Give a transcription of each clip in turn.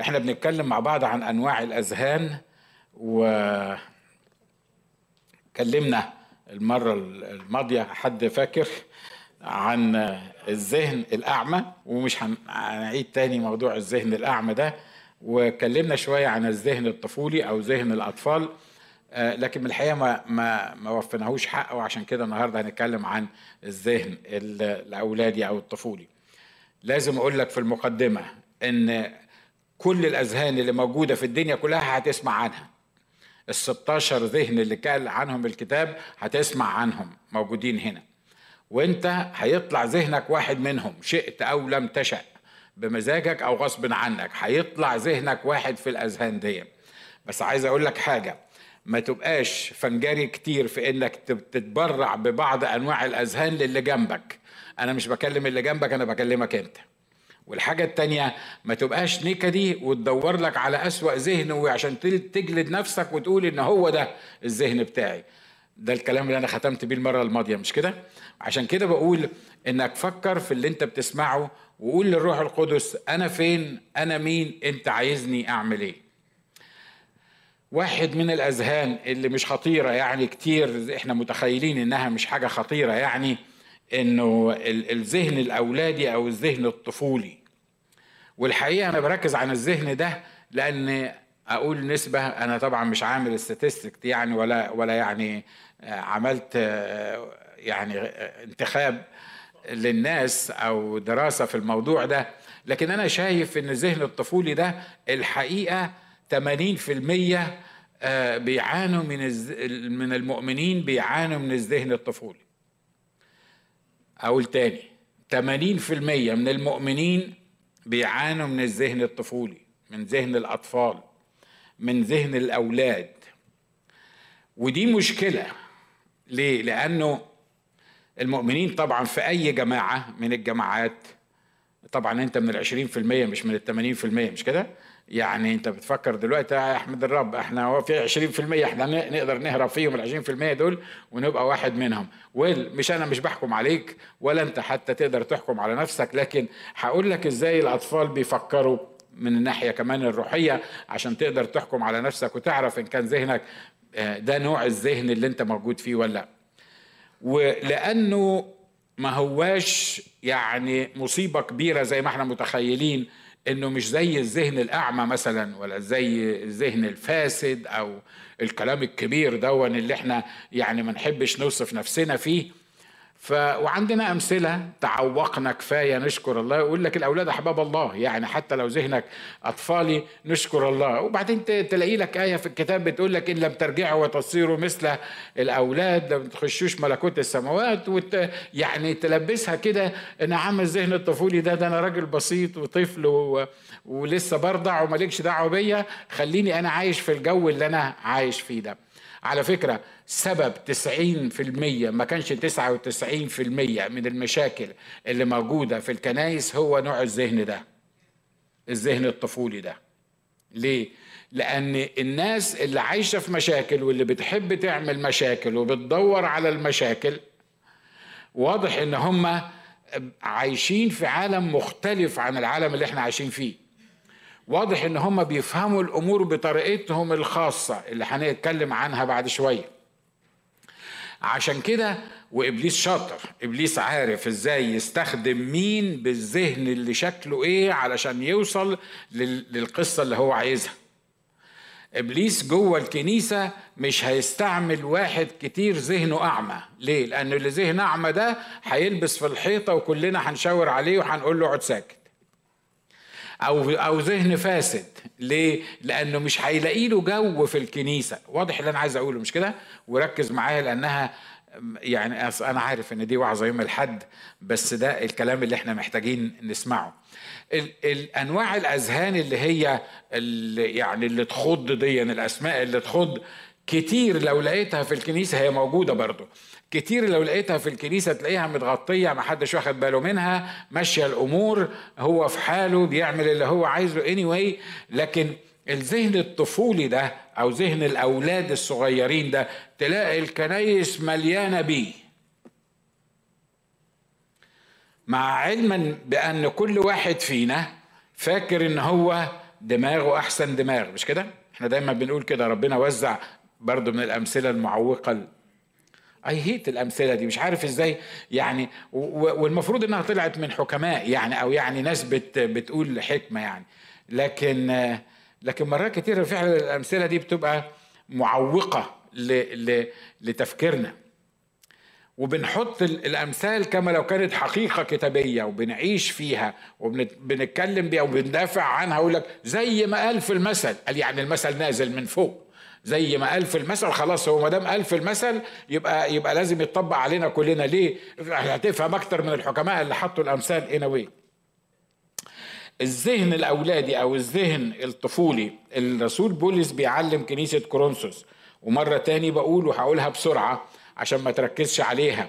إحنا بنتكلم مع بعض عن أنواع الأذهان وكلمنا المرة الماضية حد فاكر عن الذهن الأعمى ومش هنعيد تاني موضوع الذهن الأعمى ده وكلمنا شوية عن الذهن الطفولي أو ذهن الأطفال لكن من الحقيقة ما ما ما وفيناهوش حقه وعشان كده النهارده هنتكلم عن الذهن الأولادي أو الطفولي. لازم أقول لك في المقدمة إن كل الأذهان اللي موجودة في الدنيا كلها هتسمع عنها. ال 16 ذهن اللي قال عنهم الكتاب هتسمع عنهم موجودين هنا. وانت هيطلع ذهنك واحد منهم شئت أو لم تشأ بمزاجك أو غصب عنك هيطلع ذهنك واحد في الأذهان دي. بس عايز أقول لك حاجة ما تبقاش فنجري كتير في إنك تتبرع ببعض أنواع الأذهان للي جنبك أنا مش بكلم اللي جنبك أنا بكلمك أنت والحاجة التانية ما تبقاش نكدي وتدور لك على أسوأ ذهن وعشان تجلد نفسك وتقول إن هو ده الذهن بتاعي ده الكلام اللي أنا ختمت بيه المرة الماضية مش كده؟ عشان كده بقول إنك فكر في اللي أنت بتسمعه وقول للروح القدس أنا فين؟ أنا مين؟ أنت عايزني أعمل إيه؟ واحد من الأذهان اللي مش خطيرة يعني كتير إحنا متخيلين إنها مش حاجة خطيرة يعني إنه الذهن الأولادي أو الذهن الطفولي والحقيقة أنا بركز على الذهن ده لأن أقول نسبة أنا طبعا مش عامل استاتستيك يعني ولا ولا يعني عملت يعني انتخاب للناس أو دراسة في الموضوع ده. لكن أنا شايف إن الذهن الطفولي ده الحقيقة 80% بيعانوا من من المؤمنين بيعانوا من الذهن الطفولي. أقول تاني 80% من المؤمنين بيعانوا من الذهن الطفولي من ذهن الأطفال من ذهن الأولاد ودي مشكلة ليه؟ لأنه المؤمنين طبعا في أي جماعة من الجماعات طبعا أنت من في المية مش من في المية مش كده؟ يعني أنت بتفكر دلوقتي يا أحمد الرب إحنا هو في 20% إحنا نقدر نهرب فيهم ال 20% دول ونبقى واحد منهم ويل مش أنا مش بحكم عليك ولا أنت حتى تقدر تحكم على نفسك لكن هقول لك إزاي الأطفال بيفكروا من الناحية كمان الروحية عشان تقدر تحكم على نفسك وتعرف إن كان ذهنك ده نوع الذهن اللي أنت موجود فيه ولا لأ ولأنه ما هواش يعني مصيبة كبيرة زي ما إحنا متخيلين انه مش زي الذهن الأعمى مثلا ولا زي الذهن الفاسد أو الكلام الكبير دون اللي إحنا يعني ما نحبش نوصف نفسنا فيه. ف وعندنا أمثلة تعوقنا كفاية نشكر الله. يقول لك الأولاد أحباب الله يعني حتى لو ذهنك أطفالي نشكر الله. وبعدين تلاقي لك آية في الكتاب بتقول لك إن لم ترجعوا وتصيروا مثل الأولاد لم تخشوش ملكوت السماوات. وت... يعني تلبسها كده ان عم الذهن الطفولي ده ده أنا راجل بسيط وطفل و... ولسه برضع ومالكش دعوة بيا. خليني أنا عايش في الجو اللي أنا عايش فيه ده. على فكرة سبب 90% ما كانش 99% من المشاكل اللي موجودة في الكنايس هو نوع الذهن ده الذهن الطفولي ده ليه؟ لأن الناس اللي عايشة في مشاكل واللي بتحب تعمل مشاكل وبتدور على المشاكل واضح إن هم عايشين في عالم مختلف عن العالم اللي إحنا عايشين فيه واضح إن هم بيفهموا الأمور بطريقتهم الخاصة اللي هنتكلم عنها بعد شوية. عشان كده وإبليس شاطر. إبليس عارف إزاي يستخدم مين بالذهن اللي شكله إيه علشان يوصل للقصة اللي هو عايزها. إبليس جوه الكنيسة مش هيستعمل واحد كتير ذهنه أعمى. ليه؟ لأن اللي ذهن أعمى ده هيلبس في الحيطة وكلنا هنشاور عليه وهنقول له اقعد ساكت. أو أو ذهن فاسد. ليه؟ لأنه مش هيلاقي له جو في الكنيسة. واضح اللي أنا عايز أقوله مش كده؟ وركز معايا لأنها يعني أنا عارف إن دي وعظة يوم الحد بس ده الكلام اللي إحنا محتاجين نسمعه. الانواع الأذهان اللي هي اللي يعني اللي تخض دي الأسماء اللي تخض كتير لو لقيتها في الكنيسة هي موجودة برضه كتير لو لقيتها في الكنيسة تلاقيها متغطية ما حدش واخد باله منها ماشية الأمور هو في حاله بيعمل اللي هو عايزه anyway. لكن الذهن الطفولي ده أو ذهن الأولاد الصغيرين ده تلاقي الكنايس مليانة بيه. مع علما بأن كل واحد فينا فاكر إن هو دماغه أحسن دماغ مش كده؟ إحنا دايما بنقول كده ربنا وزع برضو من الأمثلة المعوقة اي هيت الأمثلة دي مش عارف إزاي يعني والمفروض إنها طلعت من حكماء يعني أو يعني ناس بت بتقول حكمة يعني. لكن لكن مرات كتير فعلا الأمثلة دي بتبقى معوقة لتفكيرنا. وبنحط الأمثال كما لو كانت حقيقة كتابية وبنعيش فيها وبنتكلم بيها وبندافع عنها أقول لك زي ما قال في المثل قال يعني المثل نازل من فوق. زي ما قال في المثل خلاص هو ما دام قال في المثل يبقى يبقى لازم يتطبق علينا كلنا. ليه؟ هتفهم أكتر من الحكماء اللي حطوا الأمثال انوي الذهن الأولادي أو الذهن الطفولي الرسول بولس بيعلم كنيسة كورنثوس. ومرة تاني بقول وهقولها بسرعة عشان ما تركزش عليها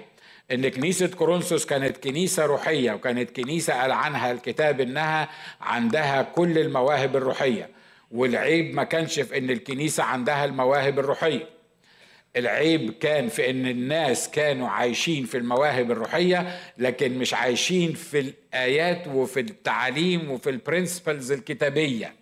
إن كنيسة كورنثوس كانت كنيسة روحية وكانت كنيسة قال عنها الكتاب إنها عندها كل المواهب الروحية. والعيب ما كانش في إن الكنيسة عندها المواهب الروحية. العيب كان في إن الناس كانوا عايشين في المواهب الروحية لكن مش عايشين في الآيات وفي التعاليم وفي البرنسبلز الكتابية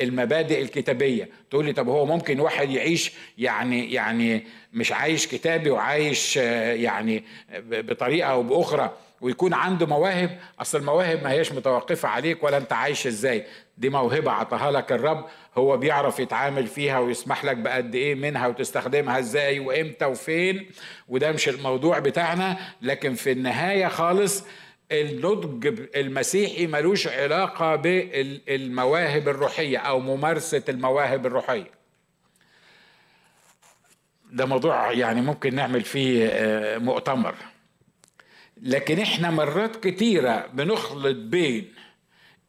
المبادئ الكتابية. تقول لي طب هو ممكن واحد يعيش يعني يعني مش عايش كتابي وعايش يعني بطريقة أو بأخرى. ويكون عنده مواهب أصل المواهب ما هيش متوقفة عليك ولا أنت عايش إزاي. دي موهبة عطاها لك الرب هو بيعرف يتعامل فيها ويسمح لك بقد إيه منها وتستخدمها إزاي وإمتى وفين وده مش الموضوع بتاعنا. لكن في النهاية خالص النضج المسيحي ملوش علاقة بالمواهب الروحية أو ممارسة المواهب الروحية. ده موضوع يعني ممكن نعمل فيه آه، مؤتمر. لكن إحنا مرات كتيرة بنخلط بين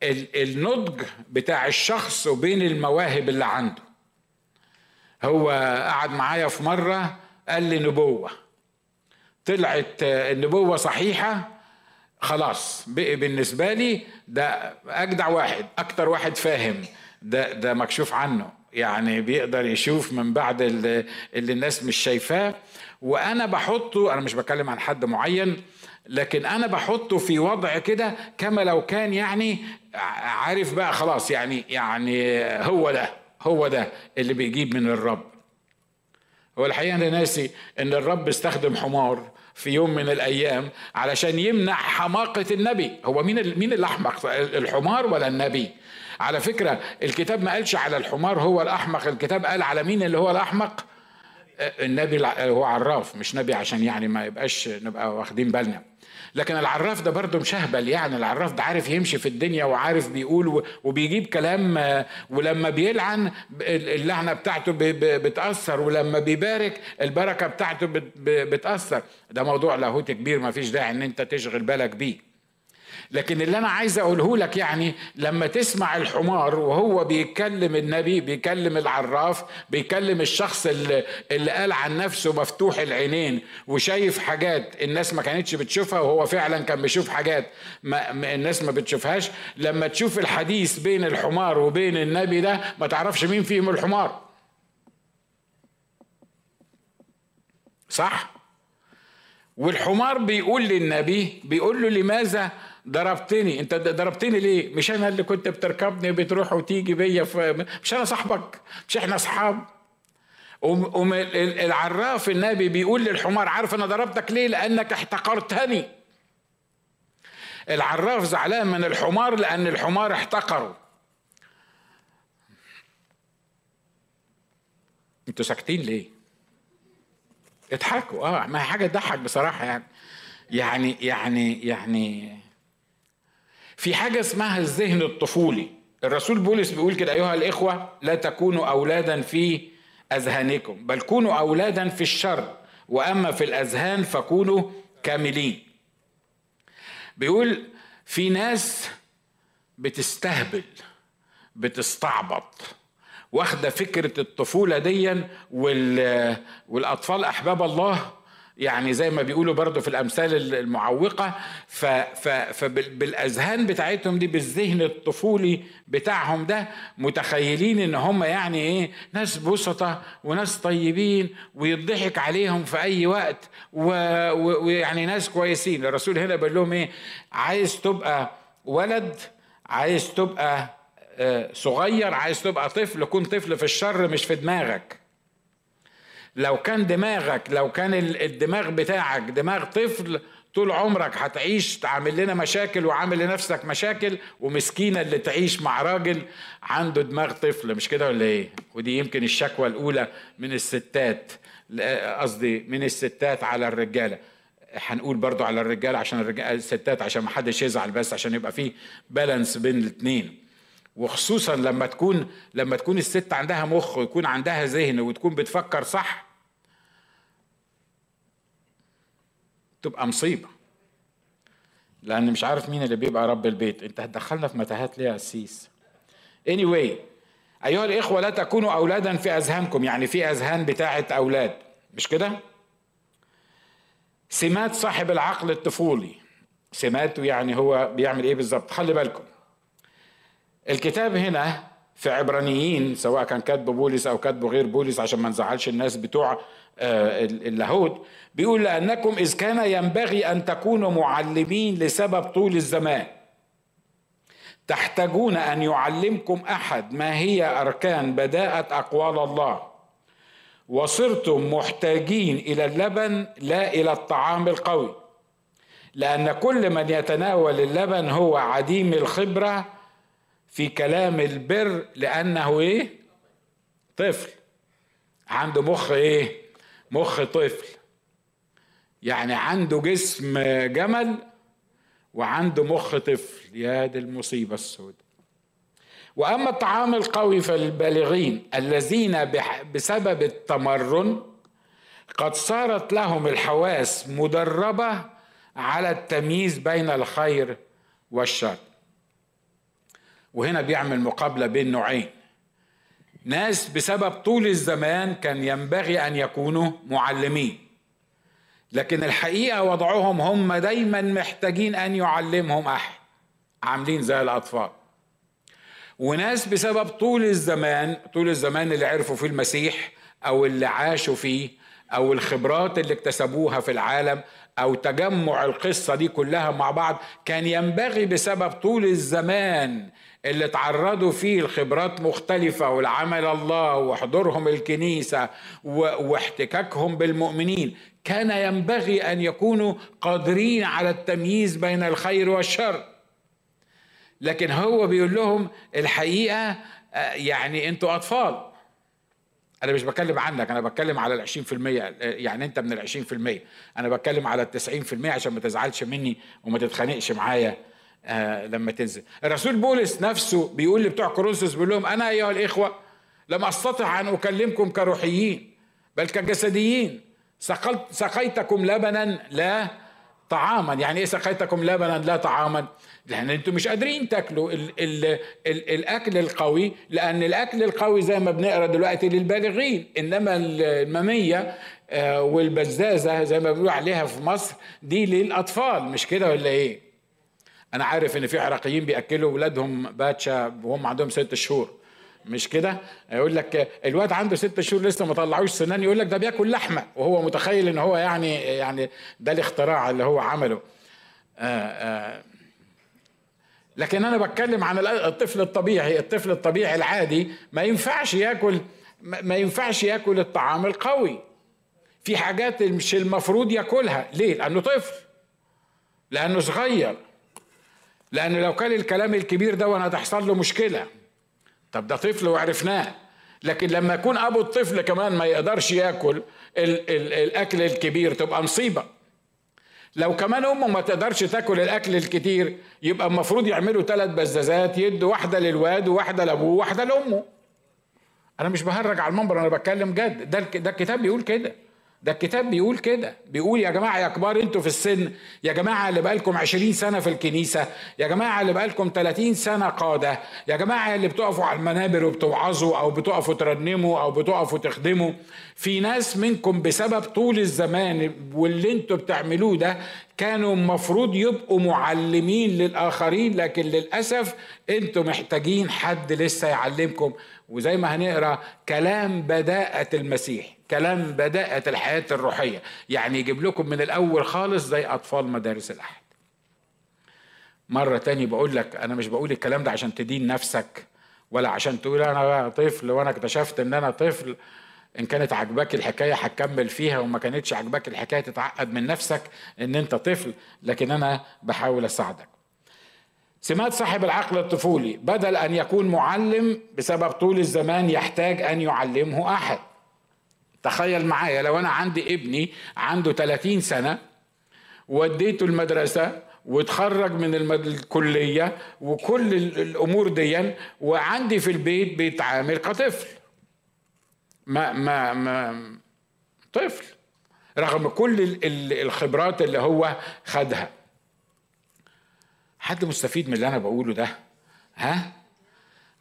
النضج بتاع الشخص وبين المواهب اللي عنده. هو قعد معايا في مرة قال لي نبوة. طلعت النبوة صحيحة خلاص بقي بالنسبة لي ده أجدع واحد أكتر واحد فاهم. ده ده مكشوف عنه. يعني بيقدر يشوف من بعد اللي, الناس مش شايفاه. وأنا بحطه أنا مش بتكلم عن حد معين لكن أنا بحطه في وضع كده كما لو كان يعني عارف بقى خلاص يعني يعني هو ده هو ده اللي بيجيب من الرب. هو الحقيقة أنا ناسي إن الرب استخدم حمار في يوم من الأيام علشان يمنع حماقة النبي. هو مين مين اللي أحمق؟ الحمار ولا النبي؟ على فكرة الكتاب ما قالش على الحمار هو الأحمق الكتاب قال على مين اللي هو الأحمق؟ النبي هو عراف مش نبي عشان يعني ما يبقاش نبقى واخدين بالنا. لكن العراف ده برضه مشهبل يعني العراف ده عارف يمشي في الدنيا وعارف بيقول وبيجيب كلام ولما بيلعن اللعنة بتاعته بتأثر ولما بيبارك البركة بتاعته بتأثر. ده موضوع لاهوت كبير ما فيش داعي إن أنت تشغل بالك بيه. لكن اللي أنا عايز أقوله لك يعني لما تسمع الحمار وهو بيكلم النبي بيكلم العراف بيكلم الشخص اللي, اللي قال عن نفسه مفتوح العينين وشايف حاجات الناس ما كانتش بتشوفها وهو فعلا كان بيشوف حاجات ما الناس ما بتشوفهاش لما تشوف الحديث بين الحمار وبين النبي ده ما تعرفش مين فيهم الحمار. صح؟ والحمار بيقول للنبي بيقول له لماذا ضربتني. انت ضربتني ليه؟ مش أنا اللي كنت بتركبني بتروح وتيجي بيا مش أنا صاحبك مش إحنا اصحاب. العراف النبي بيقول للحمار عارف أنا ضربتك ليه؟ لانك احتقرتني. العراف زعلان من الحمار لأن الحمار احتقره. أنتوا ساكتين ليه؟ اضحكوا. آه ما حاجة تضحك بصراحة يعني. يعني يعني يعني في حاجة اسمها الذهن الطفولي. الرسول بولس بيقول كده أيها الإخوة لا تكونوا أولادا في أذهانكم بل كونوا أولادا في الشر وأما في الأذهان فكونوا كاملين. بيقول في ناس بتستهبل بتستعبط. واخدة فكرة الطفولة ديا والأطفال أحباب الله يعني زي ما بيقولوا برضو في الأمثال المعوقة فبالاذهان بتاعتهم دي بالذهن الطفولي بتاعهم ده متخيلين إن هم يعني إيه ناس بسطة وناس طيبين ويضحك عليهم في أي وقت ويعني ناس كويسين. الرسول هنا بيقول لهم إيه عايز تبقى ولد عايز تبقى آه، صغير عايز تبقى طفل كن طفل في الشر مش في دماغك. لو كان دماغك لو كان الدماغ بتاعك دماغ طفل طول عمرك هتعيش تعمل لنا مشاكل وعامل لنفسك مشاكل ومسكينة اللي تعيش مع راجل عنده دماغ طفل مش كده ولا إيه؟ ودي يمكن الشكوى الأولى من الستات قصدي من الستات على الرجالة. هنقول برضو على الرجالة عشان الرجال الستات عشان ما حدش يزعل بس عشان يبقى في بالانس بين الاثنين وخصوصا لما تكون لما تكون الست عندها مخ ويكون عندها ذهن وتكون بتفكر صح تبقى مصيبة. لأن مش عارف مين اللي بيبقى رب البيت. أنت هتدخلنا في متاهات ليه يا قسيس anyway أيها الإخوة لا تكونوا أولادا في أذهانكم. يعني في أذهان بتاعه أولاد. مش كده؟ سمات صاحب العقل الطفولي. سماته يعني هو بيعمل إيه بالظبط؟ خلي بالكم. الكتاب هنا في عبرانيين سواء كان كاتبه بولس أو كاتبه غير بولس عشان ما نزعلش الناس بتوع آه، اللاهوت. بيقول لأنكم إذ كان ينبغي أن تكونوا معلمين لسبب طول الزمان. تحتاجون أن يعلمكم أحد ما هي أركان بداءة أقوال الله. وصرتم محتاجين إلى اللبن لا إلى الطعام القوي. لأن كل من يتناول اللبن هو عديم الخبرة في كلام البر لأنه إيه؟ طفل. عنده مخ إيه؟ مخ طفل. يعني عنده جسم جمل وعنده مخ طفل. يا دي المصيبة السوداء. وأما الطعام القوي فالبالغين الذين بسبب التمرن قد صارت لهم الحواس مدربة على التمييز بين الخير والشر. وهنا بيعمل مقابلة بين نوعين. ناس بسبب طول الزمان كان ينبغي أن يكونوا معلمين. لكن الحقيقة وضعهم هم دايما محتاجين أن يعلمهم أحد. عاملين زي الأطفال. وناس بسبب طول الزمان طول الزمان اللي عرفوا فيه المسيح أو اللي عاشوا فيه أو الخبرات اللي اكتسبوها في العالم أو تجمع القصة دي كلها مع بعض كان ينبغي بسبب طول الزمان اللي تعرضوا فيه لخبرات مختلفة والعمل الله وحضورهم الكنيسة واحتكاكهم بالمؤمنين كان ينبغي أن يكونوا قادرين على التمييز بين الخير والشر. لكن هو بيقول لهم الحقيقة آه، يعني أنتوا أطفال. أنا مش بتكلم عنك أنا بتكلم على العشرين في المية يعني أنت من العشرين في المية. أنا بتكلم على التسعين في المية عشان ما تزعلش مني وما تتخانقش معايا. آه لما تنزل. الرسول بولس نفسه بيقول لبتوع كورنثوس بيقول لهم أنا أيها الإخوة لم أستطع أن أكلمكم كروحيين بل كجسديين. سقيتكم لبنا لا طعاما. يعني إيه سقيتكم لبنا لا طعاما؟ لأن أنتم مش قادرين تاكلوا ال ال ال الأكل القوي لأن الأكل القوي زي ما بنقرأ دلوقتي للبالغين. إنما المامية آه، والبزازة زي ما بيقولوا عليها في مصر دي للأطفال مش كده ولا إيه؟ أنا عارف إن في عراقيين بيأكلوا اولادهم باتشا وهم عندهم ست شهور. مش كده؟ يقول لك الواد عنده ست شهور لسه ما طلعوش سنان يقول لك ده بياكل لحمة وهو متخيل إن هو يعني يعني ده الاختراع اللي هو عمله. آآ آه، آآ آه. لكن أنا بتكلم عن الطفل الطبيعي الطفل الطبيعي العادي ما ينفعش ياكل ما ينفعش ياكل الطعام القوي. في حاجات مش المفروض ياكلها. ليه؟ لأنه طفل لأنه صغير. لأن لو كان الكلام الكبير ده هتحصل له مشكلة. طب ده طفل وعرفناه. لكن لما يكون أبو الطفل كمان ما يقدرش ياكل ال ال الأكل الكبير تبقى مصيبة. لو كمان أمه ما تقدرش تاكل الأكل الكتير يبقى المفروض يعملوا ثلاث بزازات يدوا واحدة للواد وواحدة لأبوه وواحدة لأمه. أنا مش بهرج على المنبر أنا بتكلم جد. ده ده الكتاب بيقول كده. ده الكتاب بيقول كده. بيقول يا جماعة يا كبار أنتوا في السن يا جماعة اللي بقالكم عشرين سنة في الكنيسة يا جماعة اللي بقالكم تلاتين سنة قادة يا جماعة اللي بتقفوا على المنابر وبتوعظوا أو بتقفوا ترنموا أو بتقفوا تخدموا. في ناس منكم بسبب طول الزمان واللي أنتوا بتعملوه ده كانوا المفروض يبقوا معلمين للآخرين لكن للأسف أنتوا محتاجين حد لسه يعلمكم. وزي ما هنقرأ كلام بداءة المسيح. كلام بداءة الحياة الروحية. يعني يجيب لكم من الأول خالص زي أطفال مدارس الأحد. مرة تاني بقول لك أنا مش بقول الكلام ده عشان تدين نفسك ولا عشان تقول أنا طفل وأنا اكتشفت إن أنا طفل. إن كانت عجباك الحكاية هتكمل فيها وما كانتش عجباك الحكاية تتعقد من نفسك إن أنت طفل. لكن أنا بحاول أساعدك. سمات صاحب العقل الطفولي بدل أن يكون معلم بسبب طول الزمان يحتاج أن يعلمه أحد. تخيل معايا لو أنا عندي ابني عنده 30 سنة وديته المدرسة وتخرج من الكلية وكل الأمور دي وعندي في البيت بيتعامل كطفل. ما ما ما طفل رغم كل الخبرات اللي هو خدها. حد مستفيد من اللي أنا بقوله ده؟ ها؟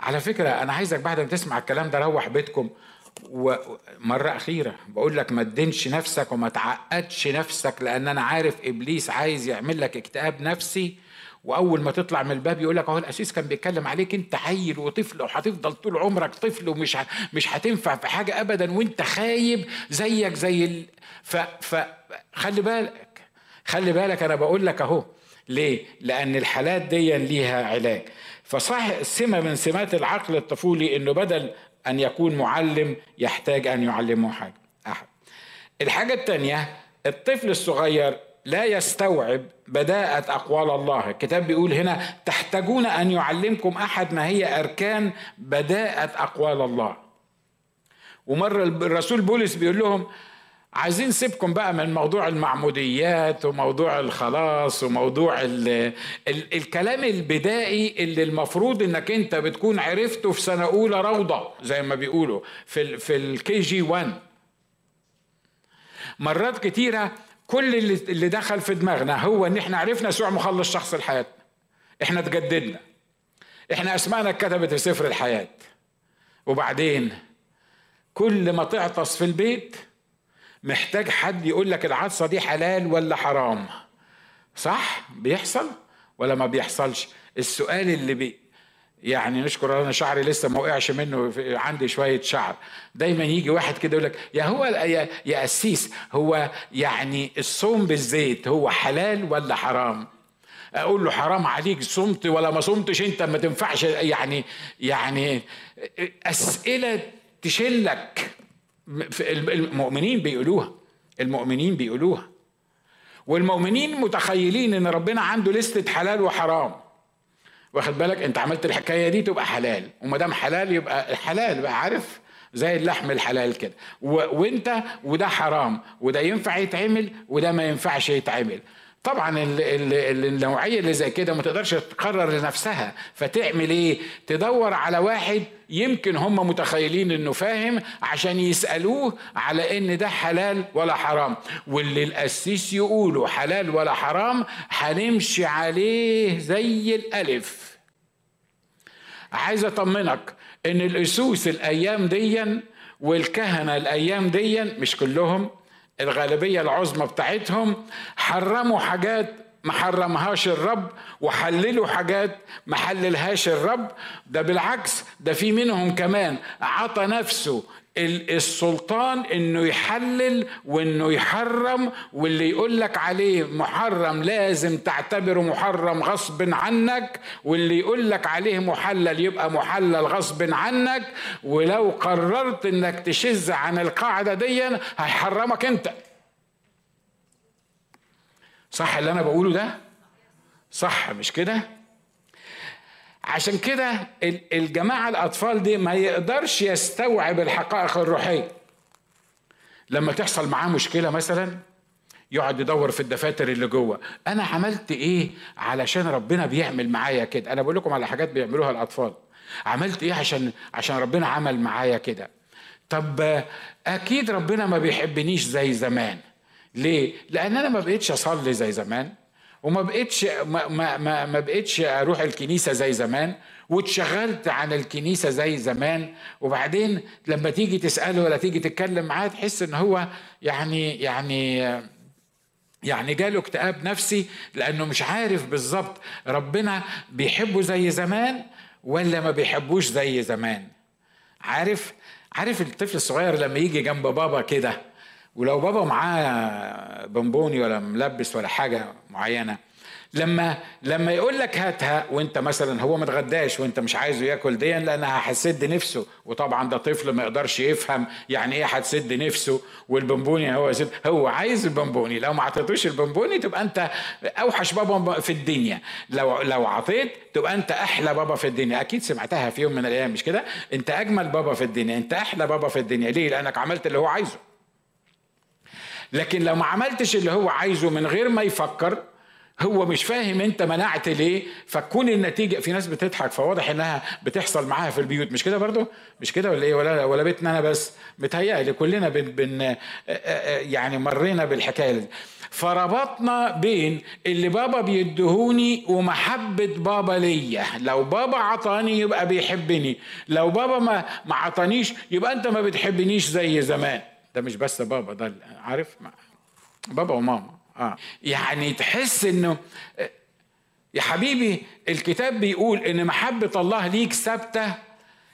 على فكرة أنا عايزك بعد ما تسمع الكلام ده روح بيتكم ومرة أخيرة بقول لك ما تدينش نفسك وما تعقدش نفسك لأن أنا عارف إبليس عايز يعمل لك اكتئاب نفسي وأول ما تطلع من الباب يقول لك أهو الاسيس كان بيتكلم عليك أنت عيل وطفل وهتفضل طول عمرك طفل ومش مش هتنفع في حاجة ابدا وأنت خايب زيك زي ال... ف... فخلي بالك خلي بالك أنا بقول لك أهو ليه؟ لأن الحالات دي ليها علاج فصح سمة من سمات العقل الطفولي أنه بدل أن يكون معلم يحتاج أن يعلمه حاجة. أحد. الحاجة الثانية الطفل الصغير لا يستوعب بداءة أقوال الله. الكتاب بيقول هنا تحتاجون أن يعلمكم أحد ما هي أركان بداءة أقوال الله. ومرة الرسول بولس بيقول لهم عايزين نسيبكم بقى من موضوع المعموديات وموضوع الخلاص وموضوع ال ال الكلام البدائي اللي المفروض إنك أنت بتكون عرفته في سنة أولى روضة زي ما بيقولوا في ال في الكي جي 1 مرات كتيرة كل اللي, اللي دخل في دماغنا هو إن إحنا عرفنا يسوع مخلص شخص لحياتنا إحنا تجددنا إحنا اسمائنا اتكتبت في سفر الحياة. وبعدين كل ما تعطس في البيت محتاج حد يقول لك العطسه دي حلال ولا حرام. صح؟ بيحصل ولا ما بيحصلش؟ السؤال اللي بي يعني نشكر أنا شعري لسه ما وقعش منه عندي شوية شعر. دايما يجي واحد كده يقول لك يا هو يا, يا قسيس هو يعني الصوم بالزيت هو حلال ولا حرام؟ أقول له حرام عليك صمت ولا ما صمتش أنت؟ ما تنفعش يعني يعني أسئلة تشلك. المؤمنين بيقولوها. المؤمنين بيقولوها. والمؤمنين متخيلين إن ربنا عنده لستة حلال وحرام. واخد بالك؟ أنت عملت الحكاية دي تبقى حلال. وما دام حلال يبقى حلال بقى عارف؟ زي اللحم الحلال كده. و... وأنت وده حرام. وده ينفع يتعمل وده ما ينفعش يتعمل. طبعا النوعية اللي زي كده ما تقدرش تقرر لنفسها. فتعمل إيه؟ تدور على واحد يمكن هم متخيلين إنه فاهم عشان يسألوه على إن ده حلال ولا حرام. واللي القسيس يقوله حلال ولا حرام هنمشي عليه زي الألف. عايز أطمنك إن الأسوس الأيام ديا والكهنة الأيام ديا مش كلهم الغالبية العظمى بتاعتهم حرموا حاجات ما حرمهاش الرب وحللوا حاجات ما حللهاش الرب. ده بالعكس ده في منهم كمان عطى نفسه السلطان إنه يحلل وإنه يحرم واللي يقول لك عليه محرم لازم تعتبره محرم غصب عنك واللي يقول لك عليه محلل يبقى محلل غصب عنك. ولو قررت إنك تشز عن القاعدة دي هيحرمك أنت. صح اللي أنا بقوله ده؟ صح مش كده؟ عشان كده الجماعة الأطفال دي ما يقدرش يستوعب الحقائق الروحية. لما تحصل معاه مشكلة مثلا يقعد يدور في الدفاتر اللي جوه. أنا عملت إيه علشان ربنا بيعمل معايا كده؟ أنا بقول لكم على حاجات بيعملوها الأطفال. عملت إيه عشان عشان ربنا عمل معايا كده؟ طب أكيد ربنا ما بيحبنيش زي زمان. ليه؟ لأن أنا ما بقيتش أصلي زي زمان. وما بقتش ما, ما, ما, بقتش أروح الكنيسة زي زمان واتشغلت عن الكنيسة زي زمان. وبعدين لما تيجي تسأله ولا تيجي تتكلم معاه تحس إن هو يعني يعني يعني جاله اكتئاب نفسي لأنه مش عارف بالظبط ربنا بيحبه زي زمان ولا ما بيحبوش زي زمان. عارف عارف الطفل الصغير لما يجي جنب بابا كده ولو بابا معاه بونبوني ولا ملبس ولا حاجة معينة. لما لما يقول لك هاتها وانت مثلا هو ما اتغداش وانت مش عايزه ياكل دي لأنها هتسد نفسه. وطبعا ده طفل ما يقدرش يفهم يعني إيه هتسد نفسه. والبونبوني هو سد هو عايز البونبوني لو ما عطيتوش البونبوني تبقى أنت أوحش بابا في الدنيا. لو لو عطيت تبقى أنت أحلى بابا في الدنيا. أكيد سمعتها في يوم من الأيام مش كده؟ أنت أجمل بابا في الدنيا. أنت أحلى بابا في الدنيا. ليه؟ لأنك عملت اللي هو عايزه. لكن لو ما عملتش اللي هو عايزه من غير ما يفكر هو مش فاهم انت منعت ليه فتكون النتيجة في ناس بتضحك فواضح إنها بتحصل معاها في البيوت. مش كده برضو؟ مش كده ولا إيه؟ ولا ولا بيتنا أنا بس؟ متهيألي كلنا بن, بن يعني مرينا بالحكاية دي. فربطنا بين اللي بابا بيدهوني ومحبة بابا ليا. لو بابا عطاني يبقى بيحبني. لو بابا ما عطانيش يبقى أنت ما بتحبنيش زي زمان. ده مش بس بابا ده عارف؟ بابا وماما. آه. يعني تحس إنه يا حبيبي الكتاب بيقول إن محبة الله ليك ثابتة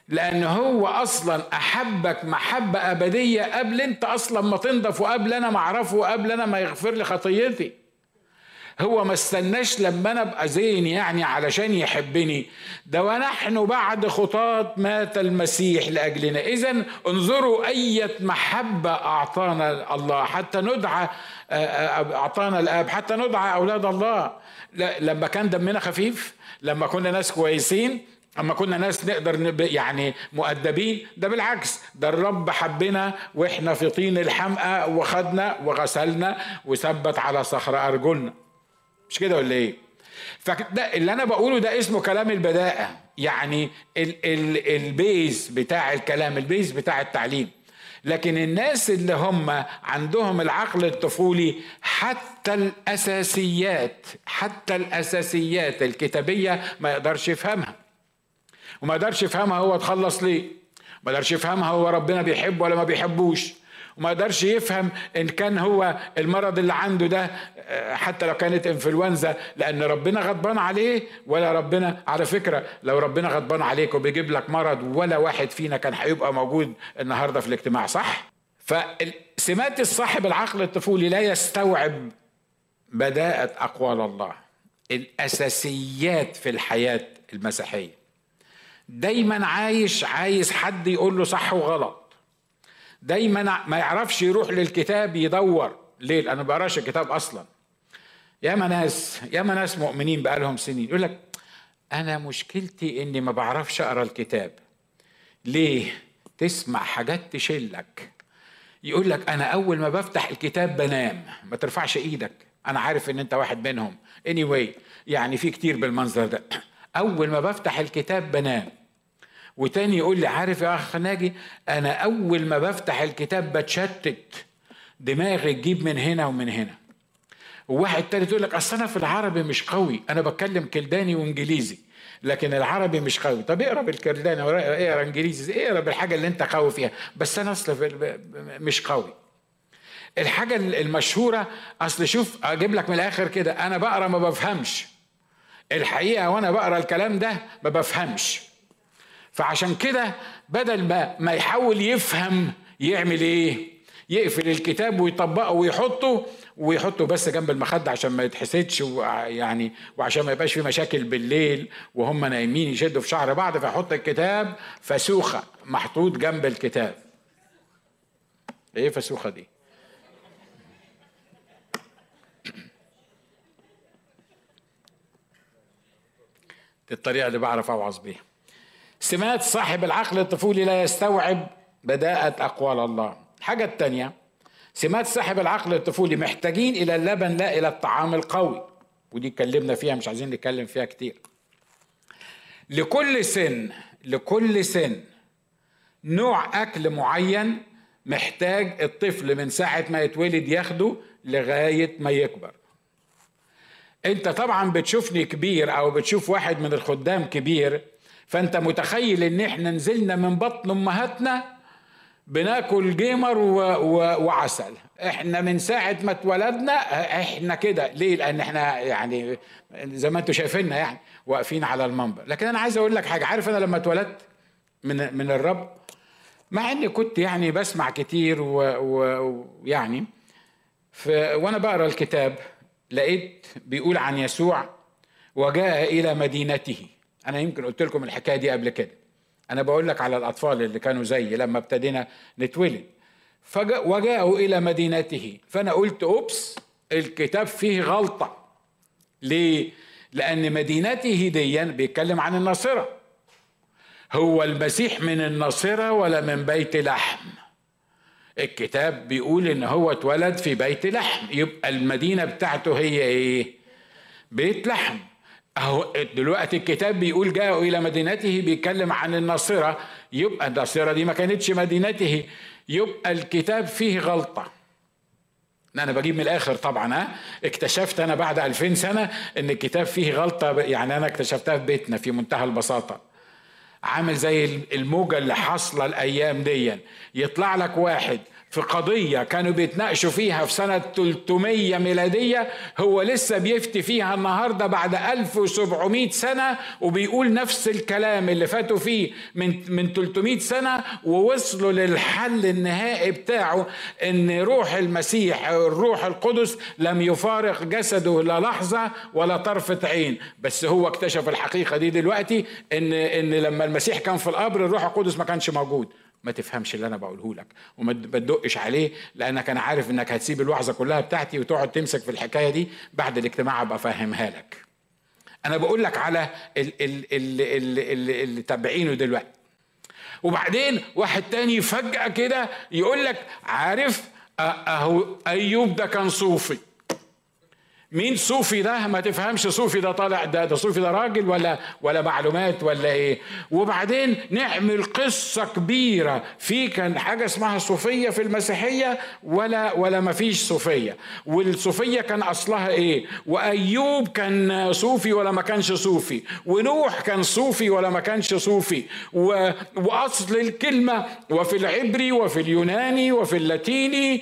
لأن هو أصلا أحبك محبة أبدية قبل أنت أصلا ما تنضف وقبل أنا ما أعرفه وقبل أنا ما يغفر لي خطيتي هو ما استناش لما أنا ابقى زين يعني علشان يحبني. ده ونحن بعد خطاة مات المسيح لأجلنا. اذا انظروا أية محبة أعطانا الله. حتى ندعى أعطانا الآب. حتى ندعى أولاد الله. لما كان دمنا خفيف لما كنا ناس كويسين اما كنا ناس نقدر يعني مؤدبين. ده بالعكس ده الرب حبنا وإحنا في طين الحمقى وخدنا وغسلنا وثبت على صخر أرجلنا. مش كده ولا إيه؟ فده اللي أنا بقوله ده اسمه كلام البداءة. يعني ال ال ال base بتاع الكلام ال base بتاع التعليم. لكن الناس اللي هم عندهم العقل الطفولي حتى الأساسيات حتى الأساسيات الكتابية ما يقدرش يفهمها. وما يقدرش يفهمها هو اتخلص ليه؟ ما يقدرش يفهمها هو ربنا بيحبه ولا ما بيحبوش. وما يقدرش يفهم إن كان هو المرض اللي عنده ده حتى لو كانت إنفلونزا لأن ربنا غضبان عليه ولا ربنا على فكرة لو ربنا غضبان عليك وبيجيب لك مرض ولا واحد فينا كان هيبقى موجود النهارده في الاجتماع صح؟ فسمات الصاحب العقل الطفولي لا يستوعب بداءة أقوال الله الأساسيات في الحياة المسيحية دايما عايش عايز حد يقول له صح وغلط دايما ما يعرفش يروح للكتاب يدور. ليه؟ لأنه ما بقراش الكتاب أصلا. ياما ناس ياما ناس مؤمنين بقالهم سنين. يقول لك أنا مشكلتي إني ما بعرفش أقرأ الكتاب. ليه؟ تسمع حاجات تشلك. يقول لك أنا أول ما بفتح الكتاب بنام. ما ترفعش إيدك. أنا عارف إن أنت واحد منهم. Anyway يعني في كتير بالمنظر ده. أول ما بفتح الكتاب بنام. وتاني يقول لي عارف يا أخ ناجي أنا أول ما بفتح الكتاب بتشتت دماغي تجيب من هنا ومن هنا. وواحد تالت يقول لك أصل أنا في العربي مش قوي أنا بتكلم كلداني وإنجليزي لكن العربي مش قوي. طب اقرأ بالكلداني اقرأ إنجليزي اقرأ بالحاجة اللي أنت قوي فيها بس أنا أصل مش قوي. الحاجة المشهورة أصل شوف أجيب لك من الآخر كده أنا بقرأ ما بفهمش. الحقيقة وأنا بقرأ الكلام ده ما بفهمش. فعشان كده بدل ما ما يحاول يفهم يعمل إيه؟ يقفل الكتاب ويطبقه ويحطه ويحطه بس جنب المخدة عشان ما يتحسدش ويعني وعشان ما يبقاش في مشاكل بالليل وهم نايمين يشدوا في شعر بعض فيحط الكتاب فسوخة محطوط جنب الكتاب. إيه فسوخة دي؟ دي الطريقة اللي بعرف أوعظ بيها. سمات صاحب العقل الطفولي لا يستوعب بداءة أقوال الله. الحاجة الثانية سمات صاحب العقل الطفولي محتاجين إلى اللبن لا إلى الطعام القوي. ودي اتكلمنا فيها مش عايزين نتكلم فيها كتير. لكل سن لكل سن نوع أكل معين محتاج الطفل من ساعة ما يتولد ياخده لغاية ما يكبر. انت طبعا بتشوفني كبير أو بتشوف واحد من الخدام كبير فانت متخيل ان إحنا نزلنا من بطن امهاتنا بناكل جيمر و... و... وعسل. إحنا من ساعة ما اتولدنا إحنا كده. ليه؟ لأن إحنا يعني زي ما أنتم شايفيننا يعني واقفين على المنبر. لكن أنا عايز أقول لك حاجة. عارف أنا لما اتولدت من من الرب؟ مع اني كنت يعني بسمع كتير ويعني و... و... وأنا بقرأ الكتاب لقيت بيقول عن يسوع وجاء إلى مدينته. أنا يمكن قلت لكم الحكاية دي قبل كده. أنا بقول لك على الأطفال اللي كانوا زي لما ابتدينا نتولد. فجاء وجاءوا إلى مدينته. فأنا قلت أوبس الكتاب فيه غلطة. ليه؟ لأن مدينته ديا بيتكلم عن الناصرة. هو المسيح من الناصرة ولا من بيت لحم؟ الكتاب بيقول إن هو اتولد في بيت لحم. يبقى المدينة بتاعته هي إيه؟ بيت لحم. أهو دلوقتي الكتاب بيقول جاءوا إلى مدينته بيتكلم عن الناصرة. يبقى الناصرة دي ما كانتش مدينته. يبقى الكتاب فيه غلطة. أنا بجيب من الآخر طبعا ها. اكتشفت أنا بعد 2000 سنة إن الكتاب فيه غلطة. يعني أنا اكتشفتها في بيتنا في منتهى البساطة. عامل زي الموجة اللي حاصلة الأيام دي يطلع لك واحد في قضية كانوا بيتناقشوا فيها في سنة 300 ميلادية هو لسه بيفتي فيها النهاردة بعد 1700 سنة وبيقول نفس الكلام اللي فاتوا فيه من من 300 سنة ووصلوا للحل النهائي بتاعه إن روح المسيح الروح القدس لم يفارق جسده لا لحظة ولا طرفة عين. بس هو اكتشف الحقيقة دي دلوقتي إن إن لما المسيح كان في القبر الروح القدس ما كانش موجود. ما تفهمش اللي أنا بقوله لك وما تدقش عليه لأنك أنا عارف إنك هتسيب الوعظه كلها بتاعتي وتقعد تمسك في الحكاية دي بعد الاجتماع أبقى افهمها لك. أنا بقول لك على اللي تابعينه دلوقتي. وبعدين واحد تاني فجأة كده يقول لك عارف أهو أيوب ده كان صوفي. مين صوفي ده؟ ما تفهمش صوفي ده طالع ده ده صوفي ده راجل ولا ولا معلومات ولا إيه؟ وبعدين نعمل قصة كبيرة. في كان حاجة اسمها صوفية في المسيحية ولا ولا ما فيش صوفية. والصوفية كان أصلها إيه؟ وأيوب كان صوفي ولا ما كانش صوفي؟ ونوح كان صوفي ولا ما كانش صوفي؟ و... وأصل الكلمة وفي العبري وفي اليوناني وفي اللاتيني.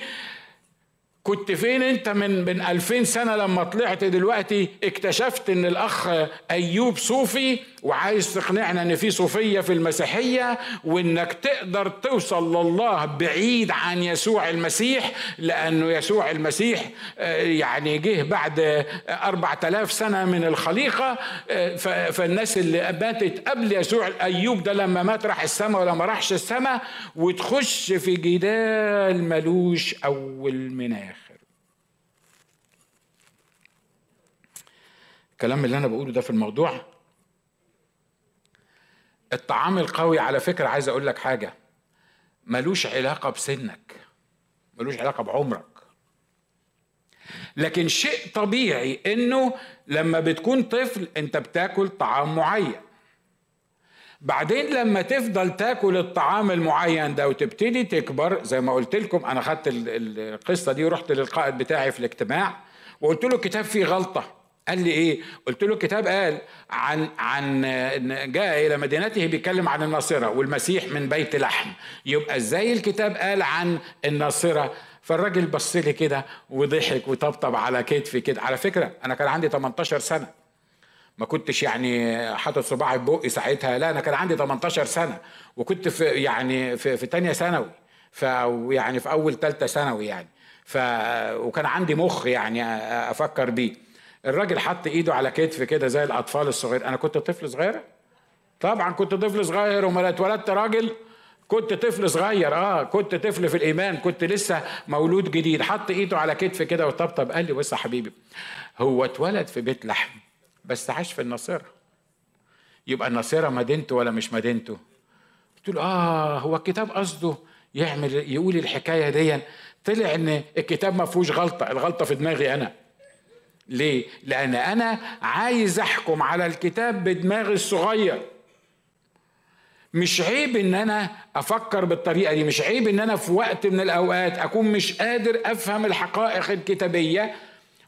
كنت فين انت من من 2000 سنة لما طلعت دلوقتي اكتشفت إن الأخ أيوب صوفي وعايز تقنعنا إن في صوفية في المسيحية وإنك تقدر توصل لله بعيد عن يسوع المسيح لأنه يسوع المسيح آه، يعني جه بعد 4000 سنة من الخليقة آه، فالناس اللي ماتت قبل يسوع أيوب ده لما مات راح السماء ولا ما راحش السماء وتخش في جدال ملوش أول من اخر الكلام اللي أنا بقوله ده في الموضوع. الطعام القوي على فكرة عايز أقول لك حاجة ملوش علاقة بسنك ملوش علاقة بعمرك. لكن شيء طبيعي إنه لما بتكون طفل أنت بتاكل طعام معين. بعدين لما تفضل تاكل الطعام المعين ده وتبتدي تكبر زي ما قلت لكم أنا خدت القصة دي ورحت للقائد بتاعي في الاجتماع وقلت له الكتاب فيه غلطة. قال لي إيه؟ قلت له الكتاب قال عن عن جاء إلى مدينته بيتكلم عن الناصرة والمسيح من بيت لحم. يبقى إزاي الكتاب قال عن الناصرة؟ فالراجل بص لي كده وضحك وطبطب على كتفي كده. على فكرة أنا كان عندي 18 سنة. ما كنتش يعني حاطط صباعي في بقي ساعتها. لا أنا كان عندي 18 سنة. وكنت في يعني في, في تانية ثانوي. ف يعني في أول ثالثه ثانوي يعني. ف وكان عندي مخ يعني أفكر بيه. الراجل حط ايده على كتفي كده زي الاطفال الصغير. أنا كنت طفل صغير؟ طبعا كنت طفل صغير وما اتولدت راجل. كنت طفل صغير آه كنت طفل في الإيمان كنت لسه مولود جديد. حط ايده على كتفي كده وطبطب قال لي بص يا حبيبي هو اتولد في بيت لحم بس عاش في الناصره يبقى الناصره مدينته ولا مش مدينته؟ قلت له آه هو الكتاب قصده يعمل يقول الحكاية دي طلع إن الكتاب ما فيهوش غلطة الغلطة في دماغي أنا. ليه؟ لأن أنا عايز أحكم على الكتاب بدماغي الصغير. مش عيب إن أنا أفكر بالطريقة دي مش عيب إن أنا في وقت من الأوقات أكون مش قادر أفهم الحقائق الكتابية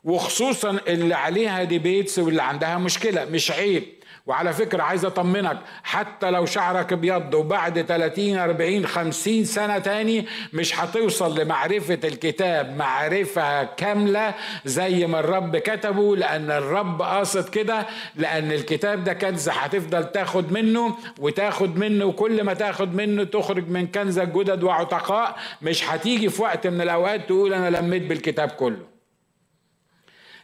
وخصوصا اللي عليها ديبيتس واللي عندها مشكلة. مش عيب. وعلى فكرة عايز أطمنك حتى لو شعرك أبيض وبعد 30 40 50 سنة تاني مش هتوصل لمعرفة الكتاب معرفة كاملة زي ما الرب كتبه لأن الرب قاصد كده لأن الكتاب ده كنز هتفضل تاخد منه وتاخد منه وكل ما تاخد منه تخرج من كنزك جدد وعتقاء مش هتيجي في وقت من الأوقات تقول أنا لميت بالكتاب كله.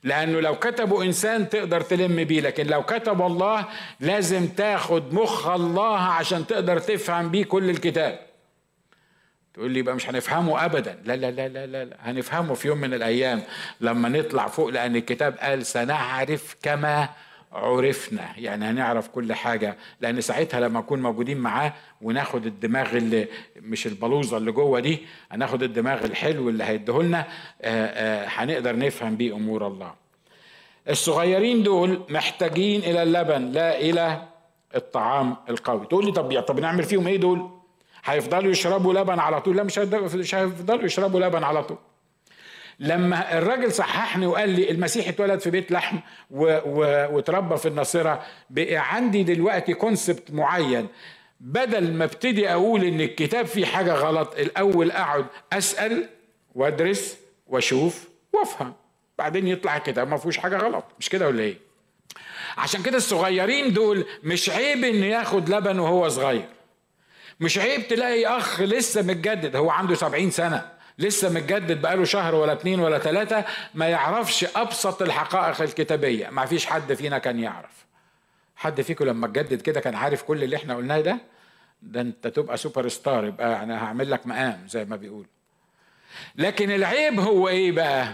لأنه لو كتبوا إنسان تقدر تلم بيه لكن لو كتب الله لازم تاخد مخ الله عشان تقدر تفهم بيه كل الكتاب تقول لي يبقى مش هنفهمه ابدا لا لا لا لا لا, لا. هنفهمه في يوم من الأيام لما نطلع فوق لأن الكتاب قال سنعرف كما عرفنا يعني هنعرف كل حاجة لأن ساعتها لما نكون موجودين معاه وناخد الدماغ اللي مش البلوزة اللي جوه دي هناخد الدماغ الحلو اللي هيديهولنا آه، آه، هنقدر نفهم بيه أمور الله. الصغيرين دول محتاجين إلى اللبن لا إلى الطعام القوي. تقول لي طب طب نعمل فيهم إيه دول؟ هيفضلوا يشربوا لبن على طول؟ لا مش هيفضلوا يشربوا لبن على طول. لما الراجل صححني وقال لي المسيح اتولد في بيت لحم واتربى في الناصره بقى عندي دلوقتي كونسبت معين. بدل ما ابتدي أقول إن الكتاب فيه حاجة غلط الأول أقعد أسأل وأدرس وأشوف وأفهم. بعدين يطلع الكتاب ما فيهوش حاجة غلط. مش كده ولا إيه؟ عشان كده الصغيرين دول مش عيب ان ياخد لبن وهو صغير. مش عيب تلاقي أخ لسه متجدد هو عنده سبعين سنة. لسه متجدد بقاله شهر ولا اتنين ولا تلاتة ما يعرفش أبسط الحقائق الكتابية. ما فيش حد فينا كان يعرف. حد فيكم لما تجدد كده كان عارف كل اللي إحنا قلناه ده؟ ده انت تبقى سوبر ستار يبقى أنا هعمل لك مقام زي ما بيقول لكن العيب هو إيه بقى؟